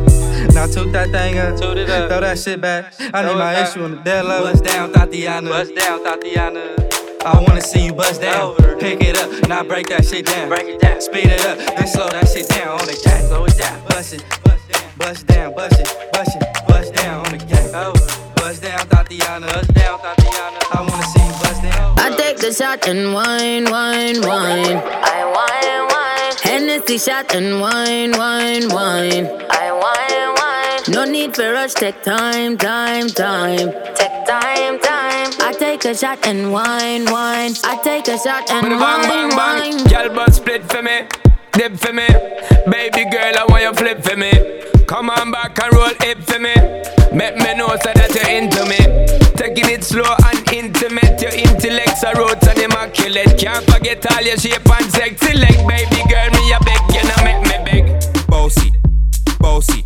Now toot that thing up. Toot it up. Throw that shit back. I need my issue on the dead level. Buzz down, Thotiana. Buzz down, Tatiana. I wanna see you bust down. Pick it up, now break that shit down. Break it down. Speed it up, then slow that shit down on the gang. Slow it down. Bust it, bust down, bust it, bust it, bust down on the gang. Bust down, Thotiana. Bust down, Thotiana. I wanna see you bust down. I take the shot and wine, wine, wine. I wine, wine. Hennessy shot and wine, wine, wine. I wine, wine. No need for rush, take time, time, time. Take time, time. I take a shot and wine, wine. I take a shot and Bang, wine, bang, bang. wine. Girl, but split for me, dip for me. Baby girl, I want you flip for me. Come on back and roll it for me. Make me know so that you're into me. Taking it slow and intimate. Your intellect's a roots and immaculate. Can't forget all your shape and sexy leg. Baby girl, me a beg, you know make me beg. Bossy, bossy.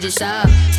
did you shop?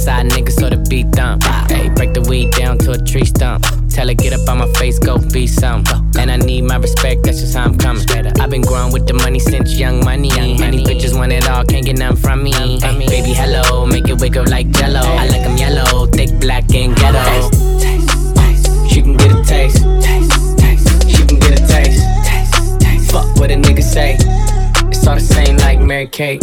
West side niggas, so the beat thump. Hey, break the weed down to a tree stump. Tell her get up on my face, go be some. And I need my respect, that's just how I'm coming. I've been growing with the money since young money. Many bitches want it all, can't get nothing from me. Ay, baby, hello, make it wake up like jello. I like 'em yellow, thick, black, and ghetto. She can get a taste. She can get a taste. Fuck what a nigga say. It's all the same like Mary Kate.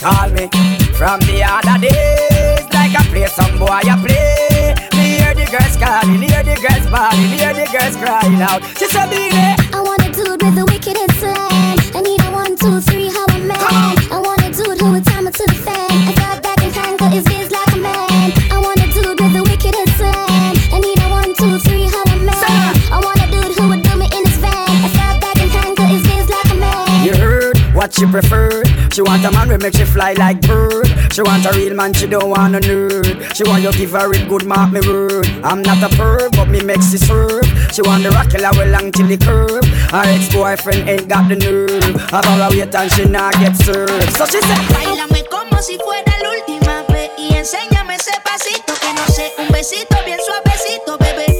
call me from the other days. Like I play some boy, I play. Me hear the girls calling, hear the girls bawling, hear the girls crying out. She said, "Big I want a dude with a wicked slang. I need a one, two, three, how a man. I want a dude who would time it to the fan. I thought that can tangle his biz like a man. I want a dude with a wicked slang. I need a one, two, three, how a man. I want a dude who would do me in his van. I thought that can tangle his biz like a man. You heard what you prefer she want a man who make she fly like bird. She want a real man, she don't want a nerd. She want you give her it good mark me word. I'm not a perv, but me makes she serve. She want the rock we long till the curve. Her ex-boyfriend ain't got the nerve. I've her wait and she not get served. So she said, Bailame como si fuera la última vez y enséñame ese pasito que no sé, un besito bien suavecito, baby."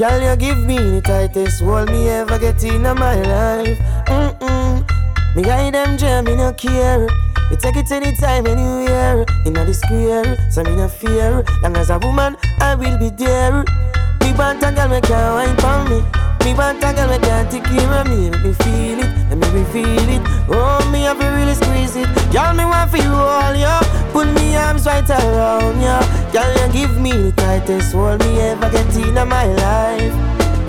Girl, you give me the tightest hold me ever get in my life. Mm-mm. Me guide them jam, me no care. You take it anytime, anywhere. In the square, so me no fear. Long as a woman, I will be there. Me want a girl, me can't wine for me. Me want a girl, me can't take care of me. Let me feel it, let me reveal it. Oh, me have to really squeeze it. Girl, me want for you all, yo. Put me arms right around you. Girl, you give me the tightest hold me ever get in my life.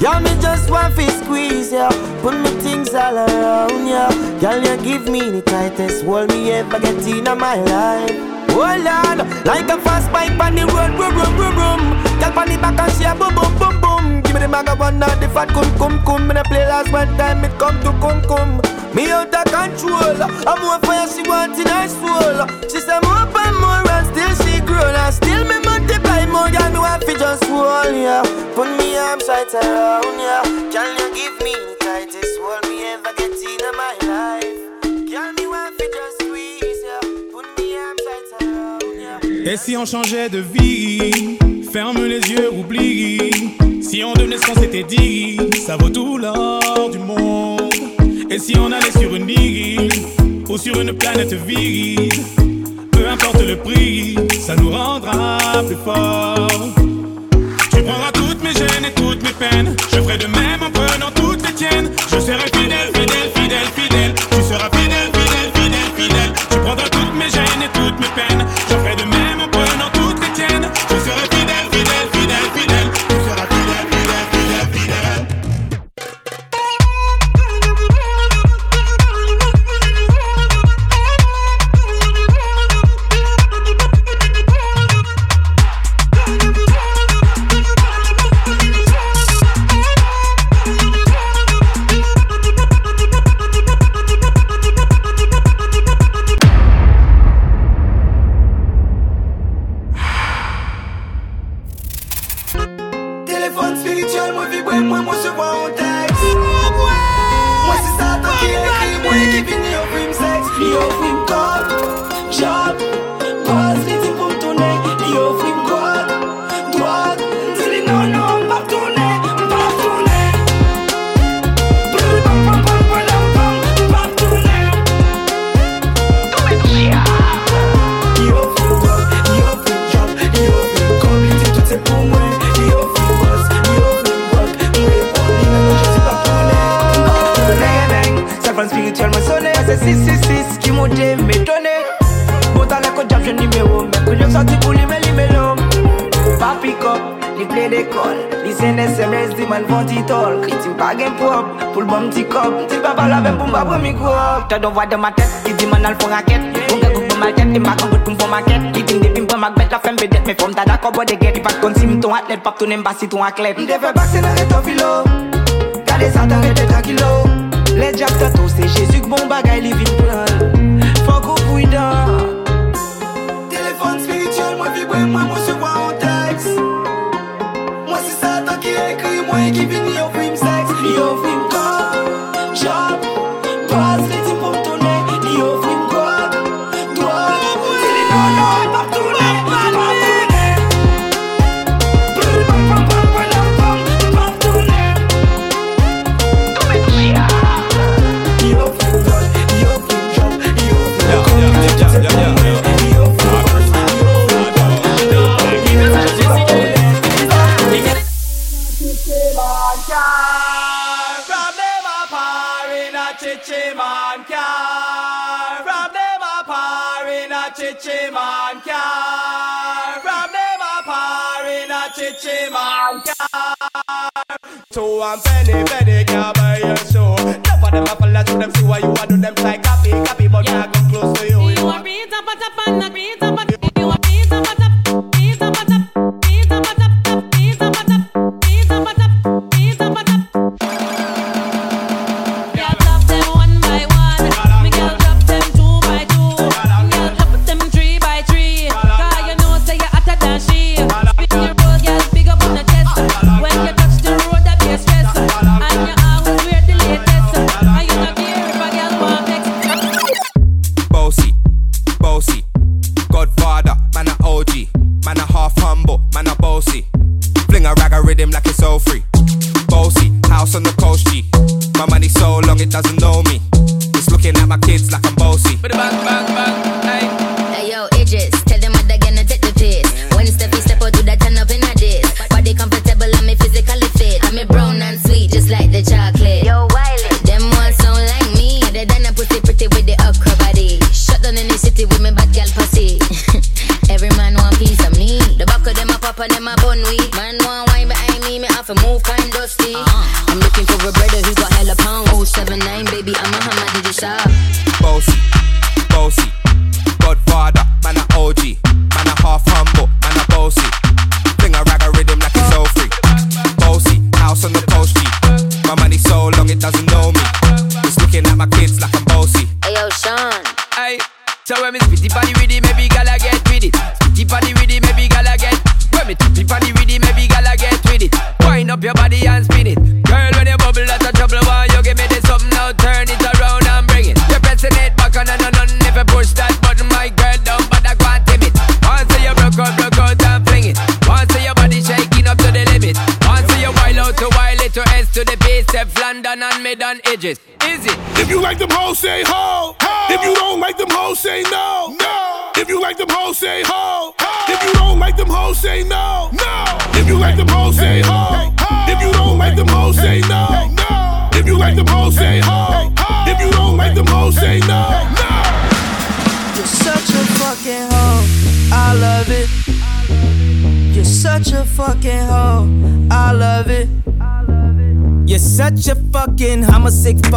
Yeah, me just want to squeeze ya. Put me things all around ya. Girl, you give me the tightest hold me ever get in my life. Oh, hold on, like a fast bike on the road, boom, boom, boom, boom. Girl, on the back and she a boom, boom, boom, boom. Give me the maga one, not the fat cum, cum, cum. Me play last one time, it come to cum, cum. Me out of control. I'm more fire, she want in her soul. She say more and more, and still she grow. And still Et si on changeait de vie? Ferme les yeux, oublie. Si on devenait ce qu'on s'était ça vaut tout l'or du monde. Et si on allait sur une île ou sur une planète vide, peu importe le prix, ça nous rendra plus forts. Ferai de même Mdè fè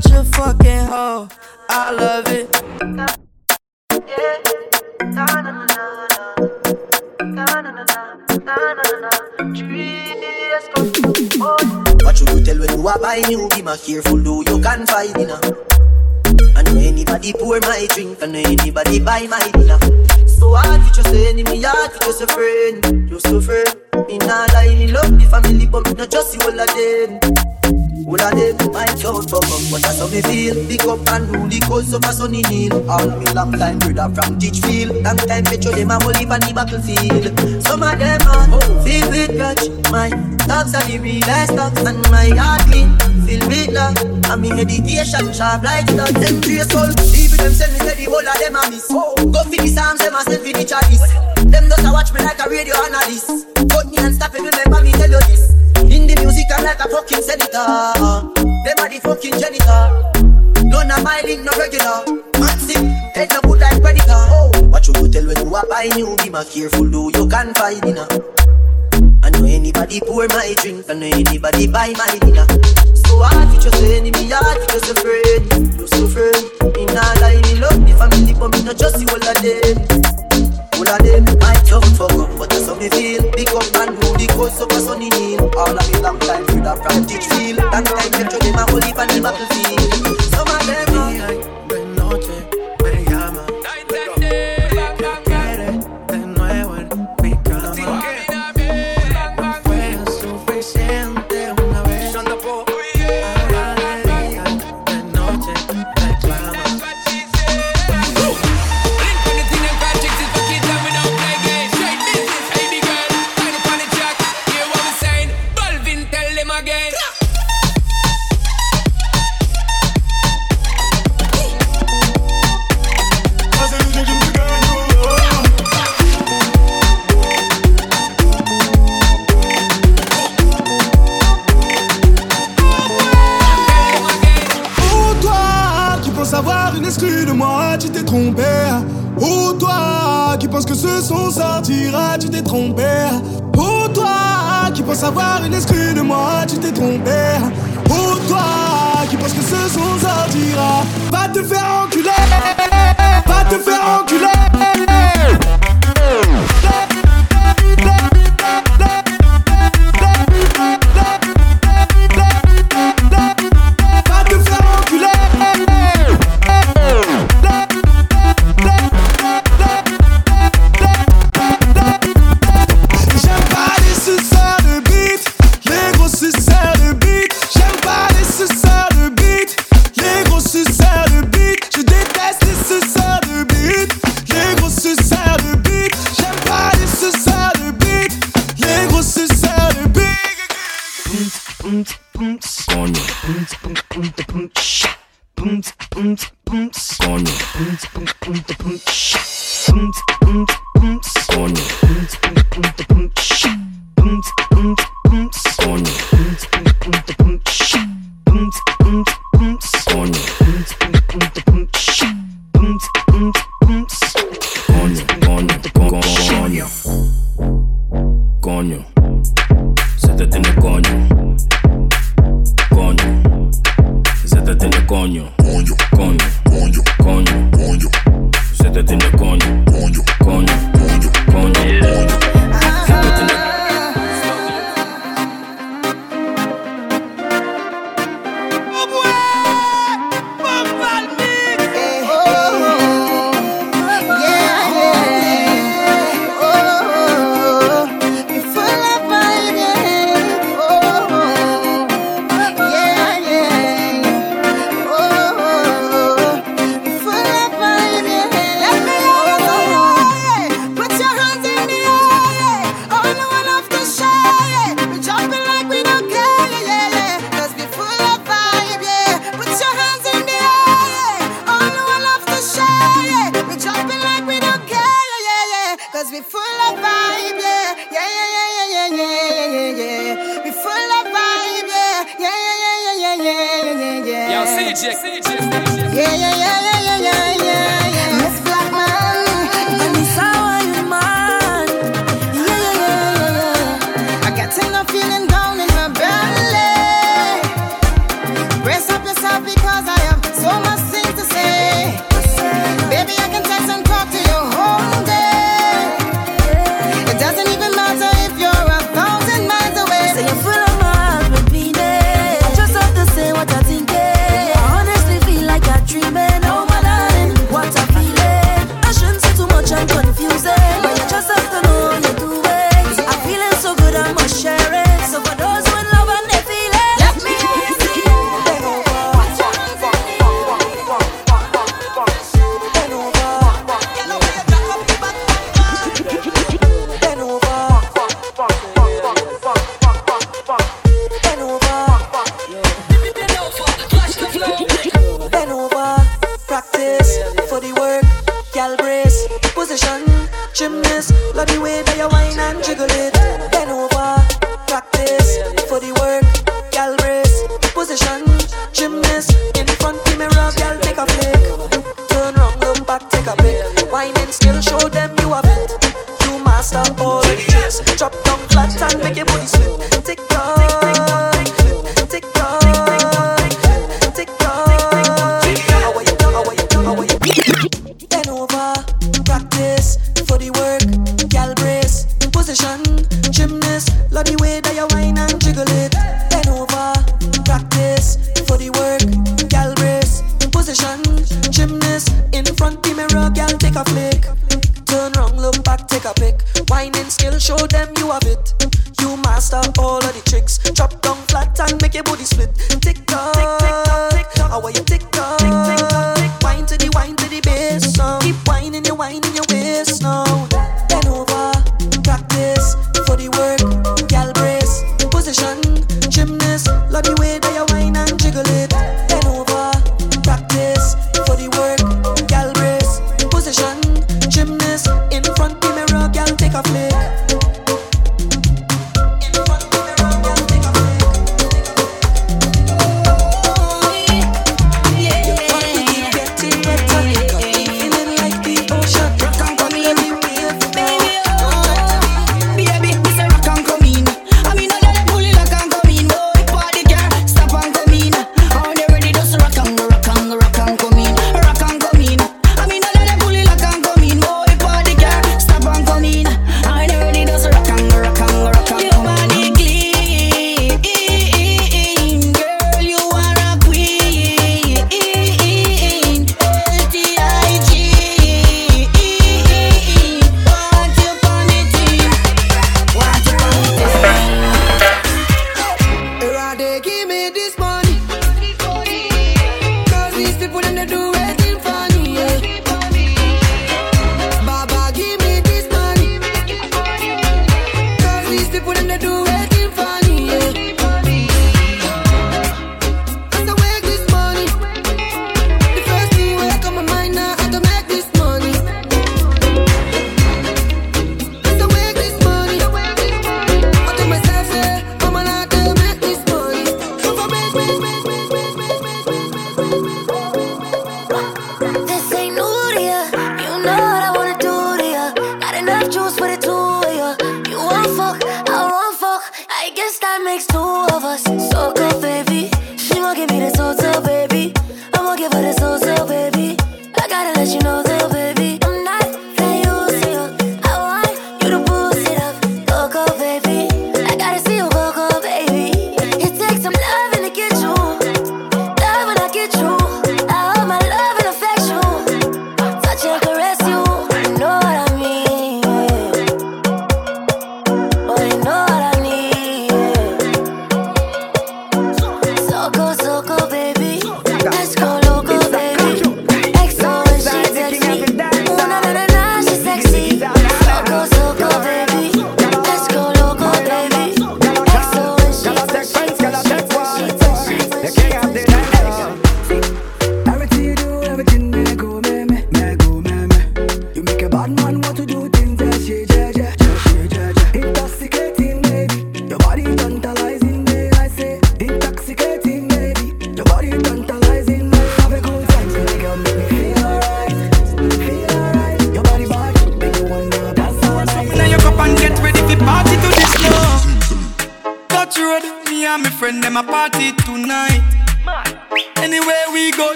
Such a a sunny hill. All me long time brother from Ditchfield. Long time petro them a holy on the battlefield. Some of them are filled with grudge. My dogs are the realest dogs, and my heart clean, filled with love. And me meditation sharp like that. Them three soul, even them tell me say the whole of them a miss. Oh, go for the psalms, them a send for the chalice. Them just a watch me like a radio analyst. Cut me and stop it, remember me tell you this. In the music, I'm like a fucking senator. Them are the fucking janitor. None of my link no regular. Man sick, head no good like predator. Oh, what you go tell when you are buying you? Be my careful, though you can find dinner. I know anybody pour my drink, I know anybody buy my dinner. So hard for just enemy, hard for just a friend, just a friend. Me nah lie, me love the family, but me not just see all of them. All of them might love fuck up, but that's how me feel. Pick up and do the cause of a sunny hill. All of me long time brother from Ditchfield. Long time petro them a holy on the battlefield. ce son sortira, tu t'es trompé. Oh toi qui penses avoir une exclue de moi, tu t'es trompé. Oh toi qui penses que ce son sortira, va te faire enculer, va te faire enculer.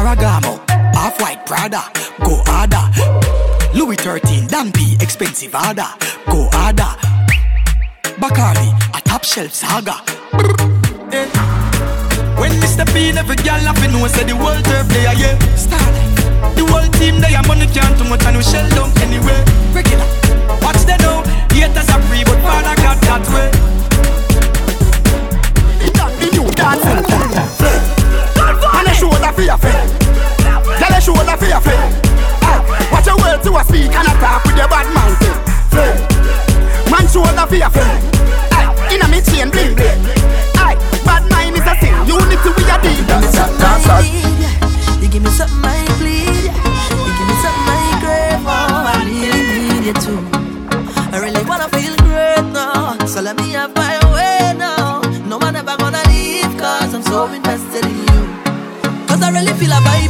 Ferragamo, half white Prada, go harder. Louis 13, Danby, expensive harder, go harder. Bacardi, a top shelf saga. When Mr. P, every girl have know say the world turf player, yeah. Starlight, the whole team they are money can't too much and we shell down anyway. Regular, watch them now. Haters are free, but Father got that way. Not the new dance fear fit. Girl, you shoulder fear fit. Ah, watch your words you a speak and attack with your bad man. Fit. Man shoulder fear fit. Ah, inna me chain bling bling. Bad mind is a sin. You need to be a dance. feel a vibe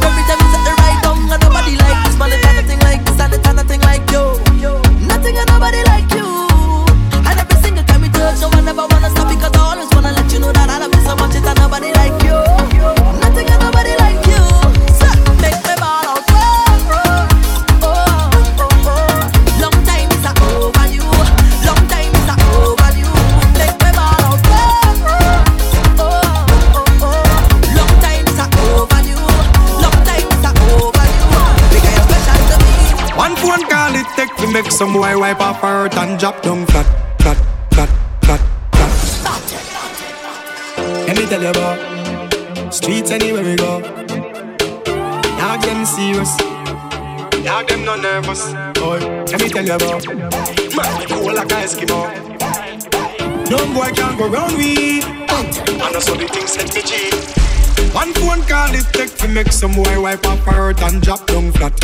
Some boy wipe off her hurt and drop down flat, flat, flat, flat, flat. Let me tell you about streets anywhere we go. Dog them serious, dog them no nervous. Boy, let me tell you about man cool like a Eskimo. No boy can go round with, And I saw the things that we one phone call it take to make some boy wipe up hurt and drop down flat.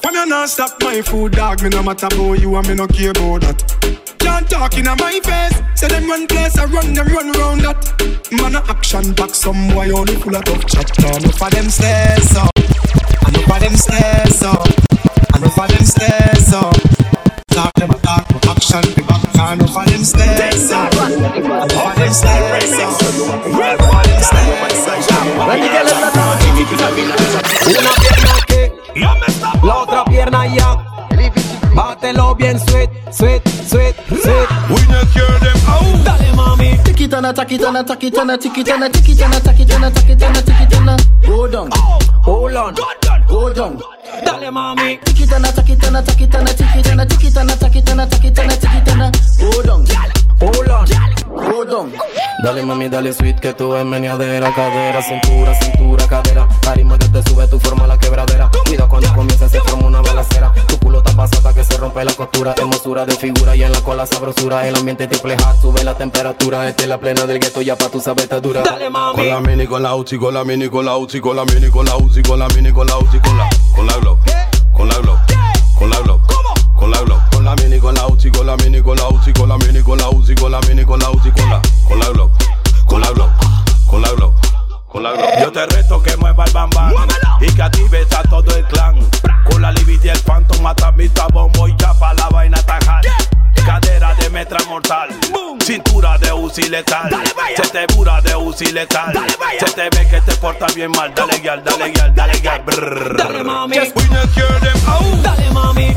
From you not stop my food dog, me no matter about you and me no care about that. Can't talk in my face, say them run place, I run them run round that. Man a action back, some boy only full of tough chatter. Enough of them stairs up, enough of them stairs up, enough of them stairs up. Talk them talk, action be back, enough of them stairs up, enough of them stairs up. canalla. Bátelo bien sweet, sweet, sweet, sweet. We not hear them out. Dale mami. Tikitana, takitana, takitana, tikitana, tikitana, takitana, takitana, tikitana. Go down, hold on, go down. Dale mami. Tikitana, takitana, takitana, tikitana, tikitana, takitana, takitana, tikitana, tikitana. Go down. pull on. Pull on. Dale mami, dale sweet que tú es meneadera, cadera, cintura, cintura, cadera. Tarima que te sube tu forma la quebradera. Cuida cuando comienza se forma una balacera. Tu culo tan pasada que se rompe la costura. Hermosura de figura y en la cola sabrosura. El ambiente triple hat, sube la temperatura. Esta es la plena del gueto, ya pa' tu sabeta dura. Dale mami. Con la mini, con la uchi, con la mini, con la uchi, con la mini, con la uchi, con la mini, con la uchi, con la, con la glow, con la glow, con la glow, con la glow la mini, con la Uzi, con la mini, con la Uzi, con la mini, con la Uzi, con la mini, con la Uzi, con la, con la Glock, con la Glock, con la Glock. Con la Glock. Yo te reto que mueva el bambán y que actives a todo el clan. Con la Libid y el Phantom mata mita bombo y chapa la vaina tajal. Cadera de metra mortal, cintura de Uzi letal, se te pura de Uzi letal, se te ve que te porta bien mal. Dale guiar, dale guiar, dale guiar. Dale mami, dale mami.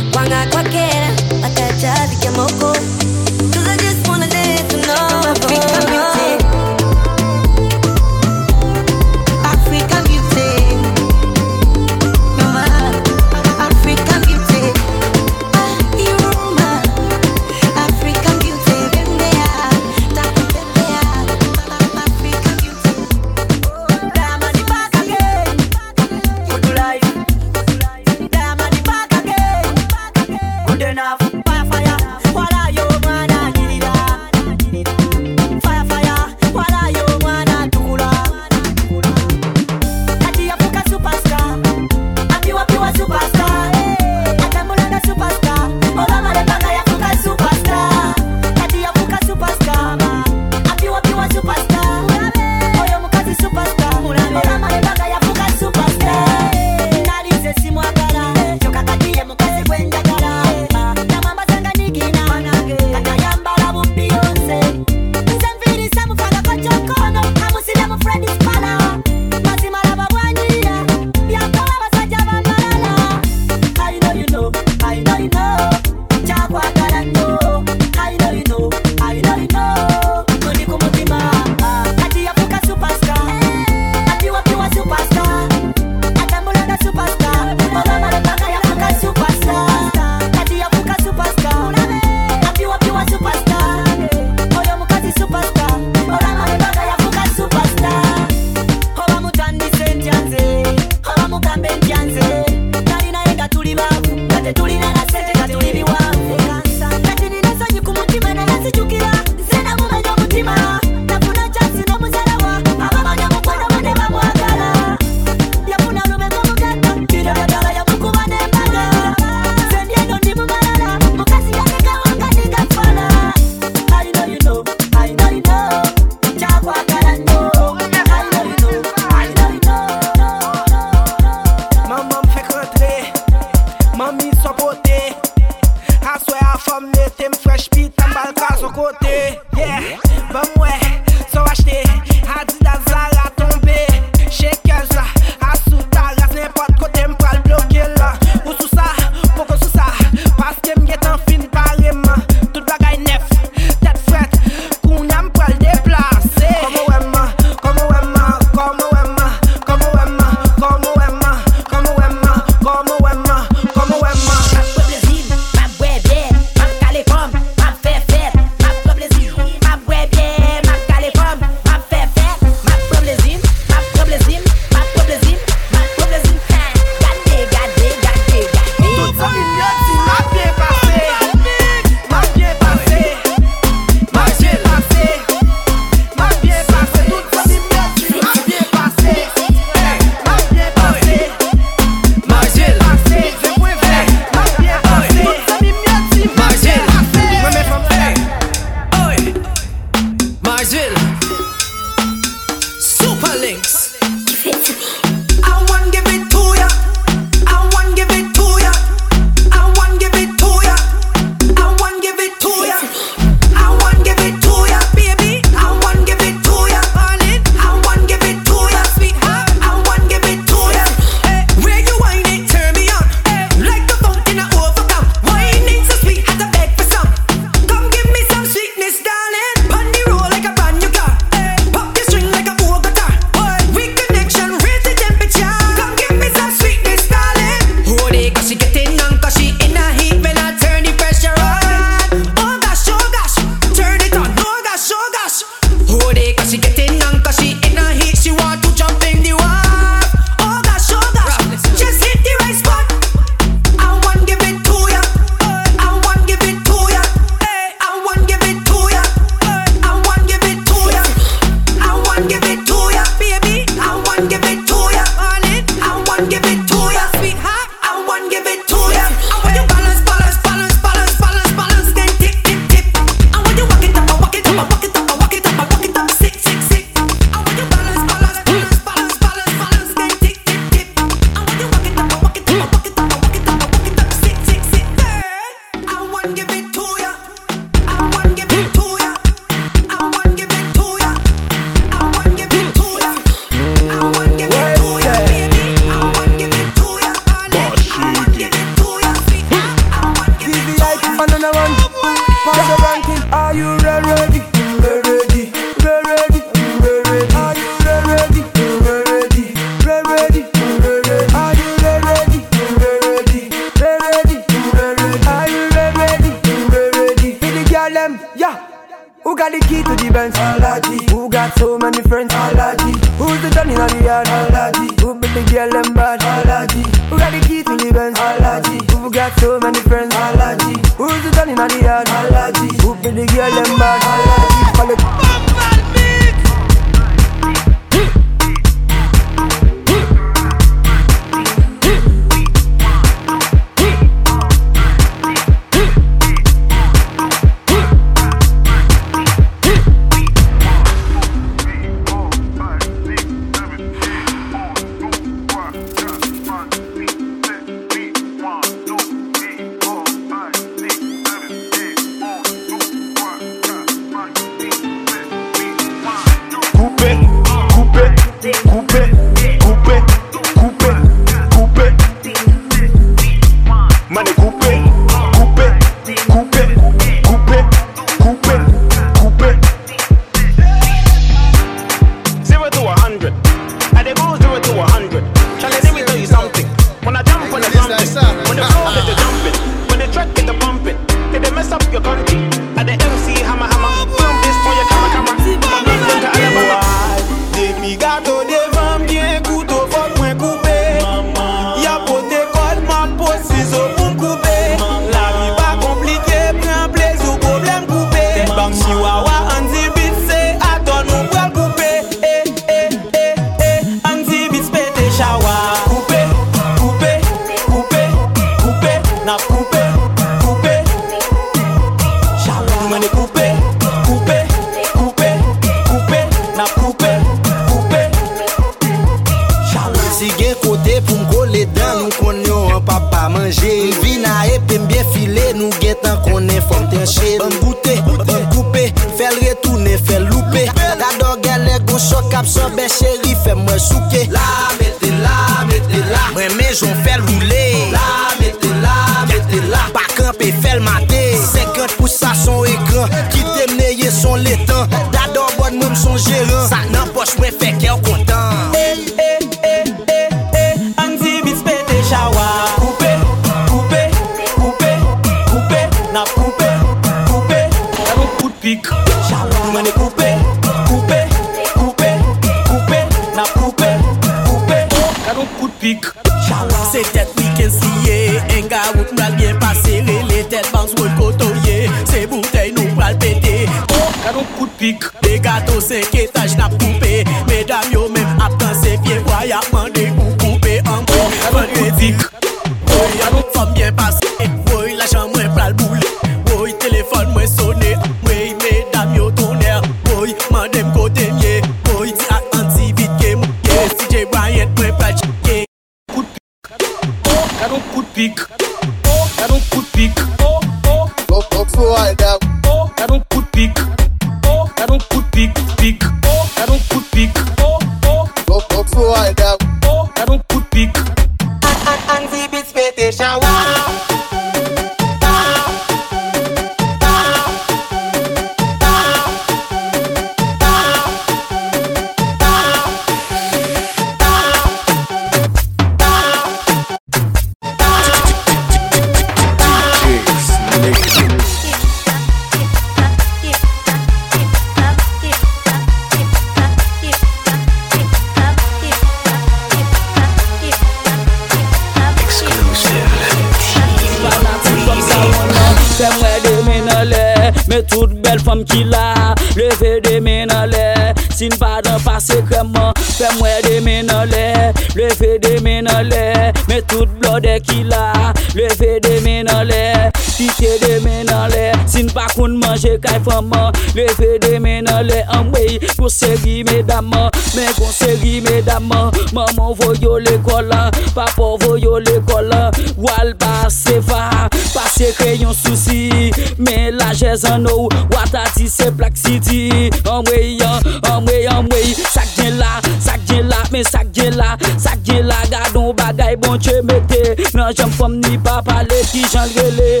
Foun manje kay faman Leve de menan le anwey Kon seri medaman. Men kon seri medaman Maman voyo le kolan Papo voyo le kolan Wal ba se va Pase kreyon souci. Men la jezan nou Watati se Black City Anwey an, anwey anwey Sak gen la, sak gen la Men sak gen la, sak gen la. Gadon bagay bon che mette Nan jam fom ni pa pale Ki jan lrele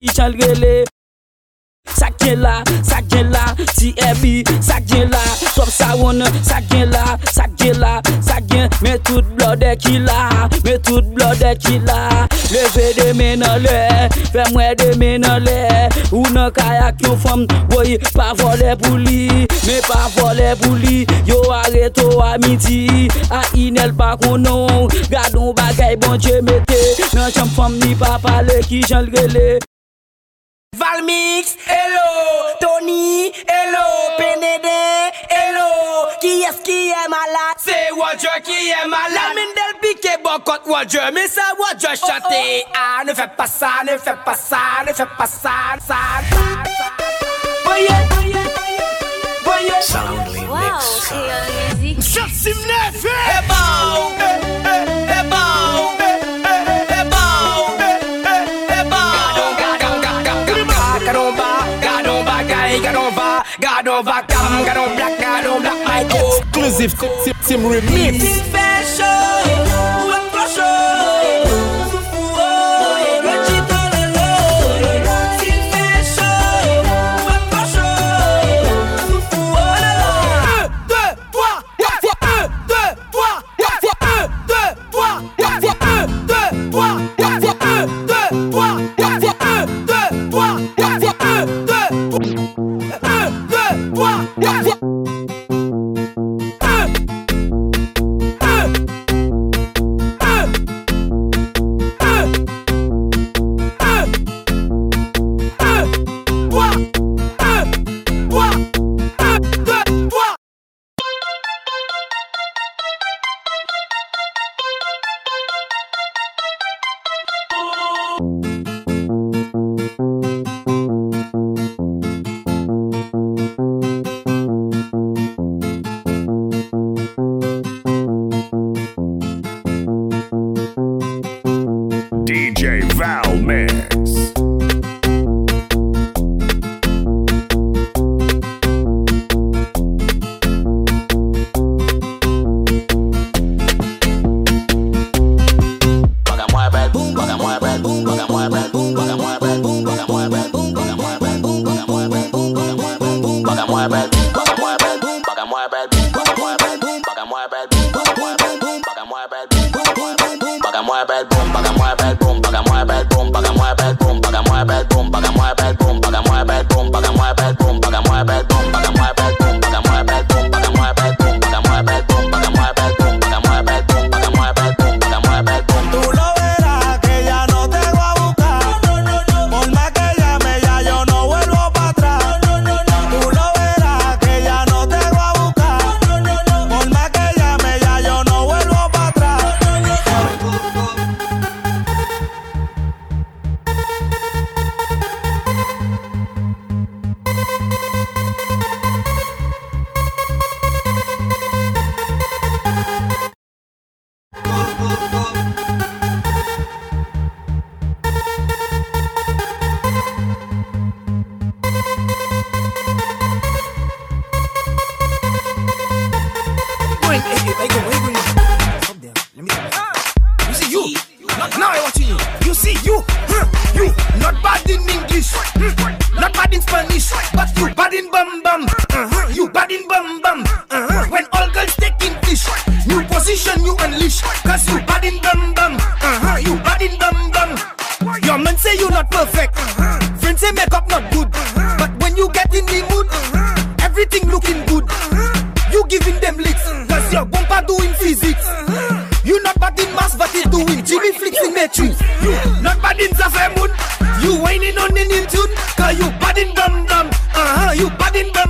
Ki jan lrele Sa gen la, sa gen la, TFB, sa gen la. Top sa wane, sa gen la, sa gen la, sa gen. Me tout blode ki la, me tout blode ki la. Leve de men ale, fe mwe de men ale Ou nan kayak yo fam, woy pa vole pou li. Me pa vole pou li, yo areto a midi. A inel pa konon, gadon bagay bonje mete Nan chanm fam ni pa pale ki jan lrele Valmix, hello, Tony, hello, Penede, hello, qui est-ce qui est malade? C'est Roger qui est malade. La mine del piqué, bocotte Roger, mais ça Roger chanter. Ah, ne fais pas ça, ne fais pas ça, ne fais pas ça, ça, ça, ça. Voyez, voyez, voyez. Soundly mix. Shot sim nef, eh bon, eh, eh, eh bon, eh, gadon va, cam, gadon black, gadon black, my. Exclusive Tim Remix. running in tune Cause you bad in dum dum Uh-huh, you bad in dum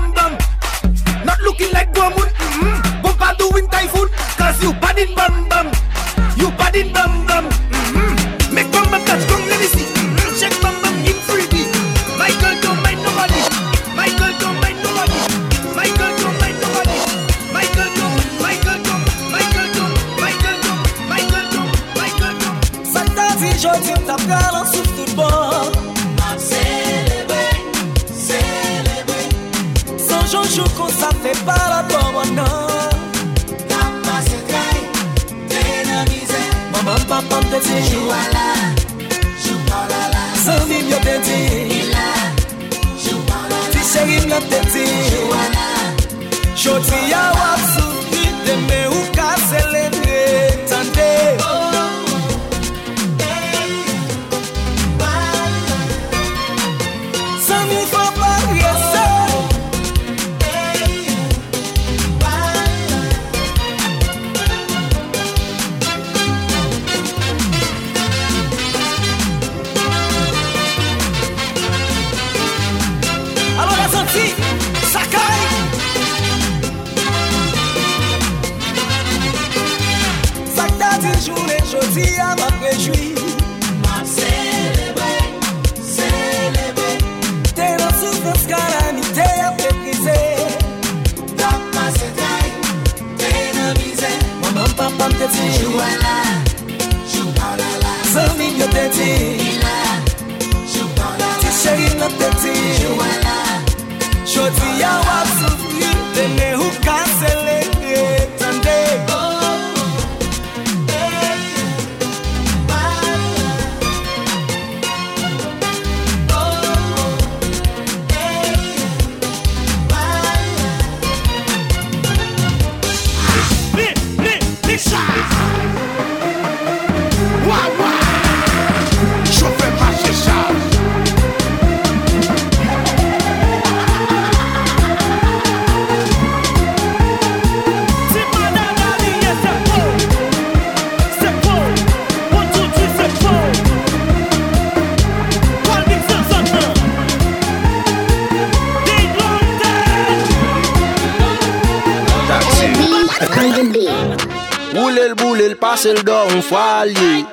boule l do un fwalye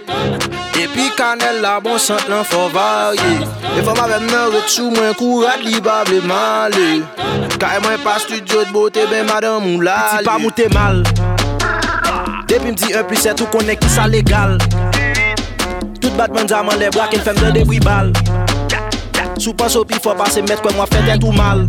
Epi kanel la bon sant lan fò varye E fò ma vem nan retsou mwen kourat li bable male Kay mwen pa studio de bote ben madame ou lale Ti pa mal. Depi mdi 1 plus 7 ou konen ki sa legal Tout batman zaman le brak en fem de debri bal Sou pan so pi fò pase met kwen mwa fèt tout mal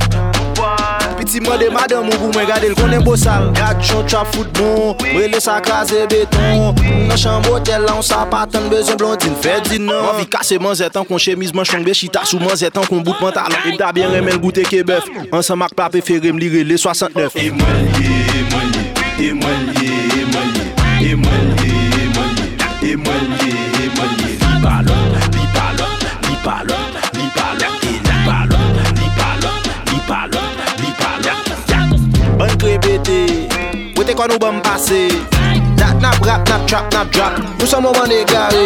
Ti mande madan mou pou mwen gade l konen bo sal. Gade chon chap fout bon, mwen le sa krasi beton. Nan chan motel la, on sa patan bezon blondin Fè di nan Mwen vi kase man zetan kon chemise man chong be chita Sou man zetan kon bout pantalon. E da bien remel goute kebef An ansan mak pape fere m lire le 69 E mwen ye, e mwen ye, e mwen ye, e mwen ye E mwen ye, e mwen ye, e mwen ye kon nou bom pase Dat nap rap, nap trap, nap drop. Nou son mouman de gare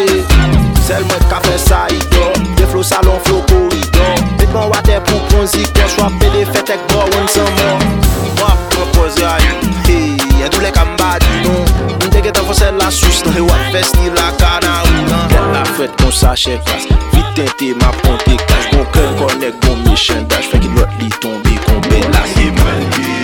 Sel mwen ka fe sa ito De flow salon, flow koridor mwen wate pou pon zikon Swap pe de fetek bo wan san mor Wap prepoze a yon Hey, edou le kamba di non. Mwen deke tan fose la sus nan E wap festi la kana ou nan Tel la fret kon sa chekas Vite te ma ponte kaj Gon ken konek, gon me chendaj Fek il lot li tombe kon belas E mwen ye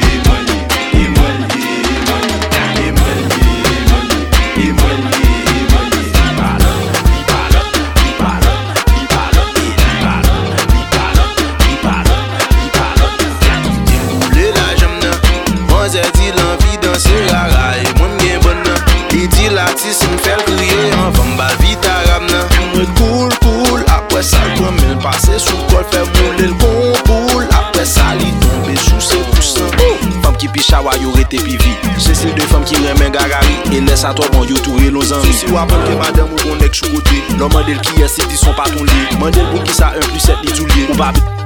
gagari E les a to bon yo Si madame ou konek chou kote Lò mandel ki esi di son paton li Mandel pou ki sa 1 plus 7 li tou li Ou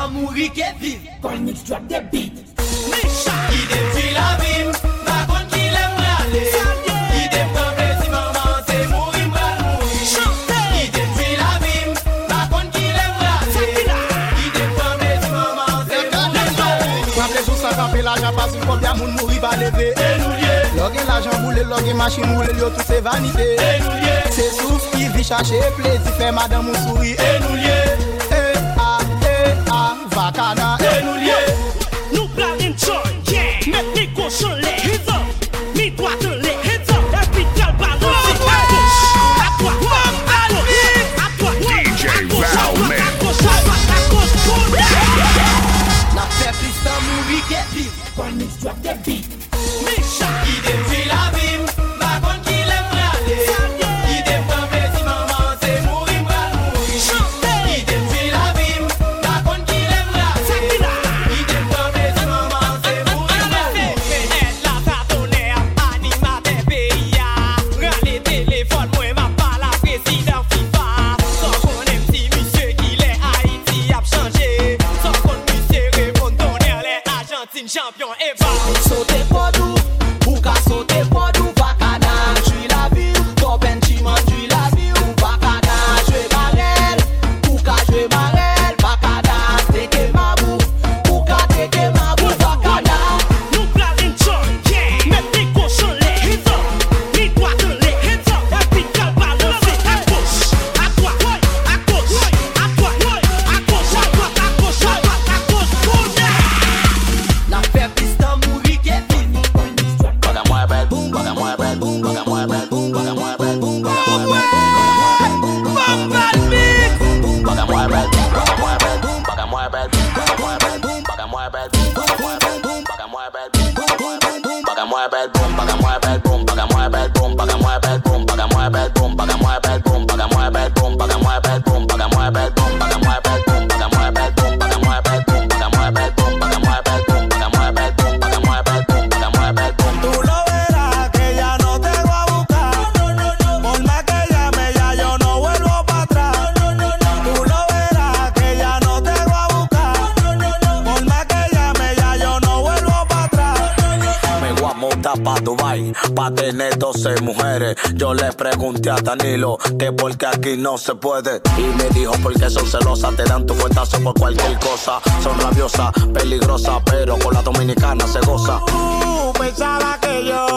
yon mouri ke viv Kon mix drop de beat Misha Ki dem ti la bim Bakon ki lem rale Ki dem kamble si maman se mouri mbal mouri Chante Ki dem ti la bim Bakon ki lem rale Ki dem kamble si maman se mouri mbal mouri Kamble sou sa kampe la jan pasil Kombya moun mouri ba leve E nou liye Loge la jan moule, loge machin moule Yo tout se vanite E nou liye Se souf ki vi chache plezi Fè madan moun souri E nou liye Canada. Et. se puede. Y me dijo porque son celosas, te dan tu cuetazo por cualquier cosa. Son rabiosas, peligrosas, pero con la dominicana se goza. Tú que yo